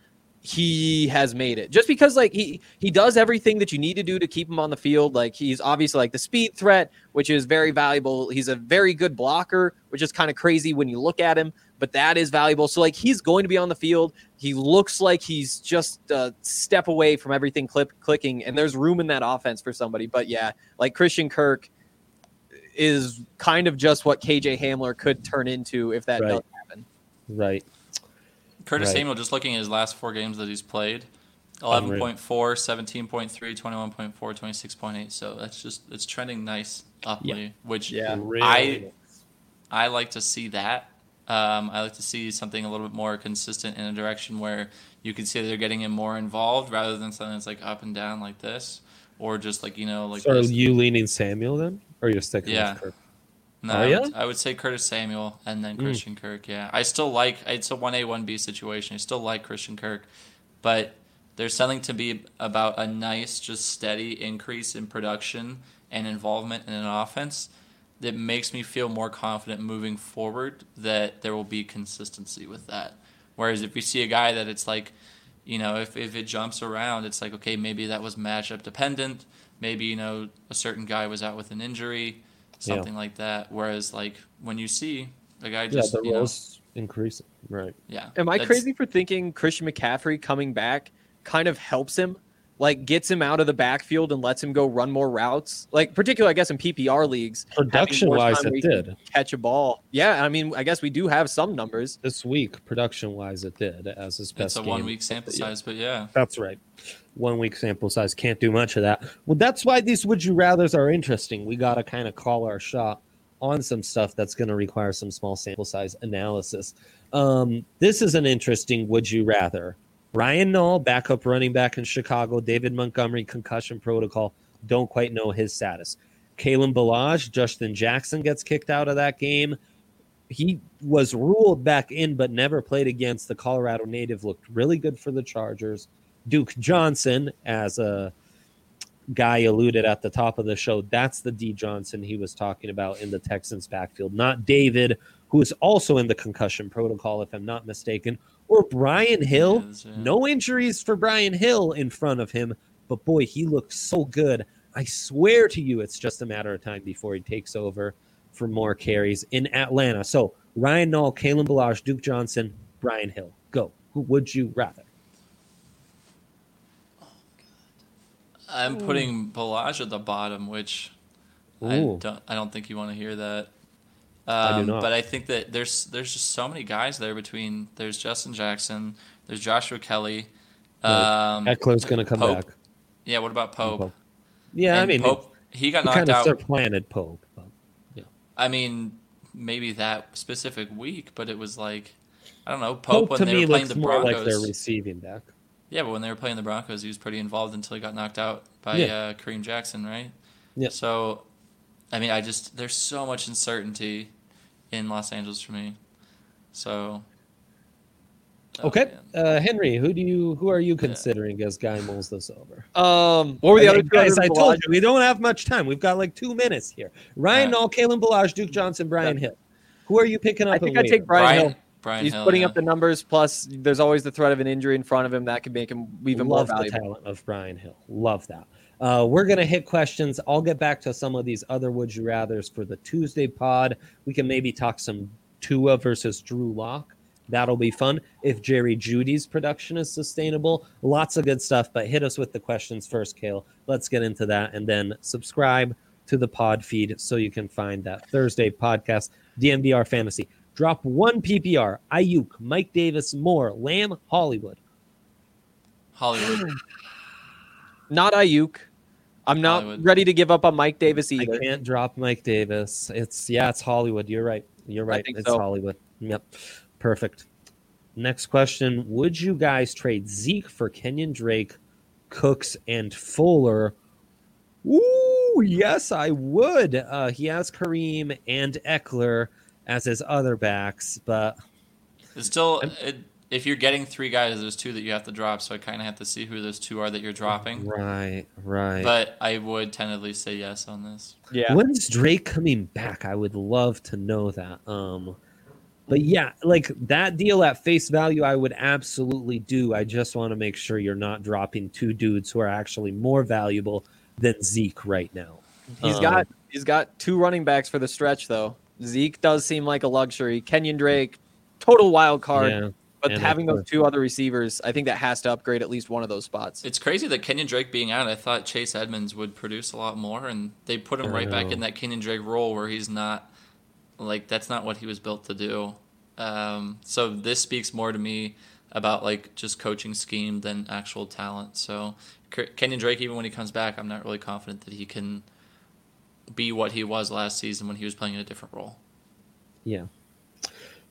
he has made it. Just because like he he does everything that you need to do to keep him on the field. Like he's obviously like the speed threat which is very valuable. He's a very good blocker which is kind of crazy when you look at him but that is valuable. So like he's going to be on the field. He looks like he's just a step away from everything clip clicking and there's room in that offense for somebody. But yeah like christian kirk is kind of just what kj hamler could turn into if that Right. does happen Right. Curtis Right. Samuel, just looking at his last four games that he's played, Unreal. 11.4, 17.3, 21.4, 26.8. So that's just, it's trending nice uply, which Yeah. I- I like to see that. Um, I like to see something a little bit more consistent in a direction where you can see that they're getting him more involved rather than something that's like up and down like this, or just like you know like. so are you leaning Samuel then, or you're sticking Yeah. with Kirk? No, I, would, I would say Curtis Samuel and then Mm. Christian Kirk. Yeah, I still like it's a one A one B situation. I still like Christian Kirk, but there's something to be about a nice, just steady increase in production and involvement in an offense that makes me feel more confident moving forward that there will be consistency with that. Whereas if you see a guy that it's like, you know, if, if it jumps around, it's like, okay, maybe that was matchup dependent. Maybe, you know, a certain guy was out with an injury, Yeah. something like that. Whereas, like, when you see a guy just Yeah, just, the you know, increasing. Right. yeah. Am I crazy for thinking Christian McCaffrey coming back kind of helps him? Like gets him out of the backfield and lets him go run more routes. Like particularly, I guess in PPR leagues, production wise, it where he can did. catch a ball. Yeah, I mean, I guess we do have some numbers. This week, production wise, it did as his best It's a one week sample size, but yeah. That's right. One week sample size can't do much of that. Well, that's why these would you rather's are interesting. We got to kind of call our shot on some stuff that's going to require some small sample size analysis. Um, this is an interesting would you rather. Ryan Nall, backup running back in Chicago, David Montgomery, concussion protocol. Don't quite know his status. Kalen Ballage, Justin Jackson gets kicked out of that game. He was ruled back in, but never played against the Colorado native. Looked really good for the Chargers. Duke Johnson, as a guy alluded at the top of the show, that's the D Johnson he was talking about in the Texans backfield, not David, who is also in the concussion protocol, if I'm not mistaken, or Brian Hill. Yes, yeah. No injuries for Brian Hill in front of him, but boy, he looks so good. I swear to you, it's just a matter of time before he takes over for more carries in Atlanta. So Ryan Nall, Kalen Ballage, Duke Johnson, Brian Hill. Go. Who would you rather? I'm putting Ballage at the bottom, which I don't. I don't think you want to hear that. I do Um, not. But I think that there's there's just so many guys there between. There's Justin Jackson. There's Joshua Kelley. Um, Ekeler's going to come Pope. back. yeah. What about Pope? Pope. Yeah, I mean, Pope. He got knocked kind of out. supplanted Pope. But I mean, maybe that specific week, but it was like, I don't know. Pope, Pope, when to they me were playing looks the more like they're receiving back. Yeah, but when they were playing the Broncos, he was pretty involved until he got knocked out by Yeah. uh, Kareem Jackson, right? Yeah. So, I mean, I just there's so much uncertainty in Los Angeles for me. So. oh, Okay, uh, Henry, who do you who are you considering as guy mulls this over? Um, what were the Hey, other guys? I told you we don't have much time. We've got like two minutes here. Ryan All Nall, Kalen Ballage, Duke Johnson, Brian Hill. Who are you picking up? I think I take? Brian, Brian, Hill. Brian He's Hill, putting yeah. up the numbers. Plus, there's always the threat of an injury in front of him that could make him even more Love the talent of Brian Hill. Love that. Uh, we're gonna hit questions. I'll get back to some of these other would you rather's for the Tuesday pod. We can maybe talk some Tua versus Drew Lock. That'll be fun. If Jerry Jeudy's production is sustainable, lots of good stuff. But hit us with the questions first, Kale. Let's get into that, and then subscribe to the pod feed so you can find that Thursday podcast, DNVR Fantasy. Drop one PPR. Aiyuk, Mike Davis, Moore, Lamb, Hollywood. Hollywood. Not Aiyuk. I'm not Hollywood. ready to give up on Mike Davis either. I can't drop Mike Davis. It's yeah, it's Hollywood. You're right. You're right. It's so. Hollywood. Yep. Perfect. Next question. Would you guys trade Zeke for Kenyon Drake, Cooks, and Fuller? Ooh, yes, I would. Uh, he has Kareem and Ekeler as his other backs, but It's still, it, if you're getting three guys, there's two that you have to drop. So I kind of have to see who those two are that you're dropping. right, right. But I would tentatively say yes on this. Yeah. When's Drake coming back? I would love to know that. Um, but yeah, like that deal at face value, I would absolutely do. I just want to make sure you're not dropping two dudes who are actually more valuable than Zeke right now. He's Um, got he's got two running backs for the stretch though. Zeke does seem like a luxury. Kenyon Drake, total wild card. yeah, but and having those two other receivers, I think that has to upgrade at least one of those spots. It's crazy that Kenyon Drake being out. I thought Chase Edmonds would produce a lot more, and they put him I right back in that Kenyon Drake role where he's not like that's not what he was built to do. Um, so this speaks more to me about like just coaching scheme than actual talent. So Kenyon Drake, even when he comes back, I'm not really confident that he can be what he was last season when he was playing in a different role. Yeah.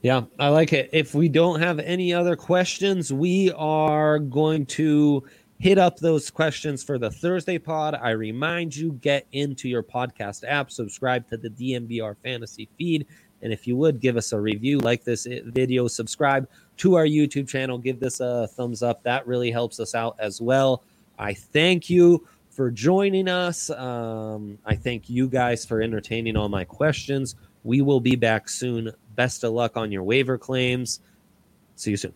Yeah, I like it. If we don't have any other questions, we are going to hit up those questions for the Thursday pod. I remind you get into your podcast app, subscribe to the DNVR fantasy feed, and if you would give us a review, like this video, subscribe to our YouTube channel, give this a thumbs up. That really helps us out as well. I thank you for joining us. Um, I thank you guys for entertaining all my questions. We will be back soon. Best of luck on your waiver claims. See you soon.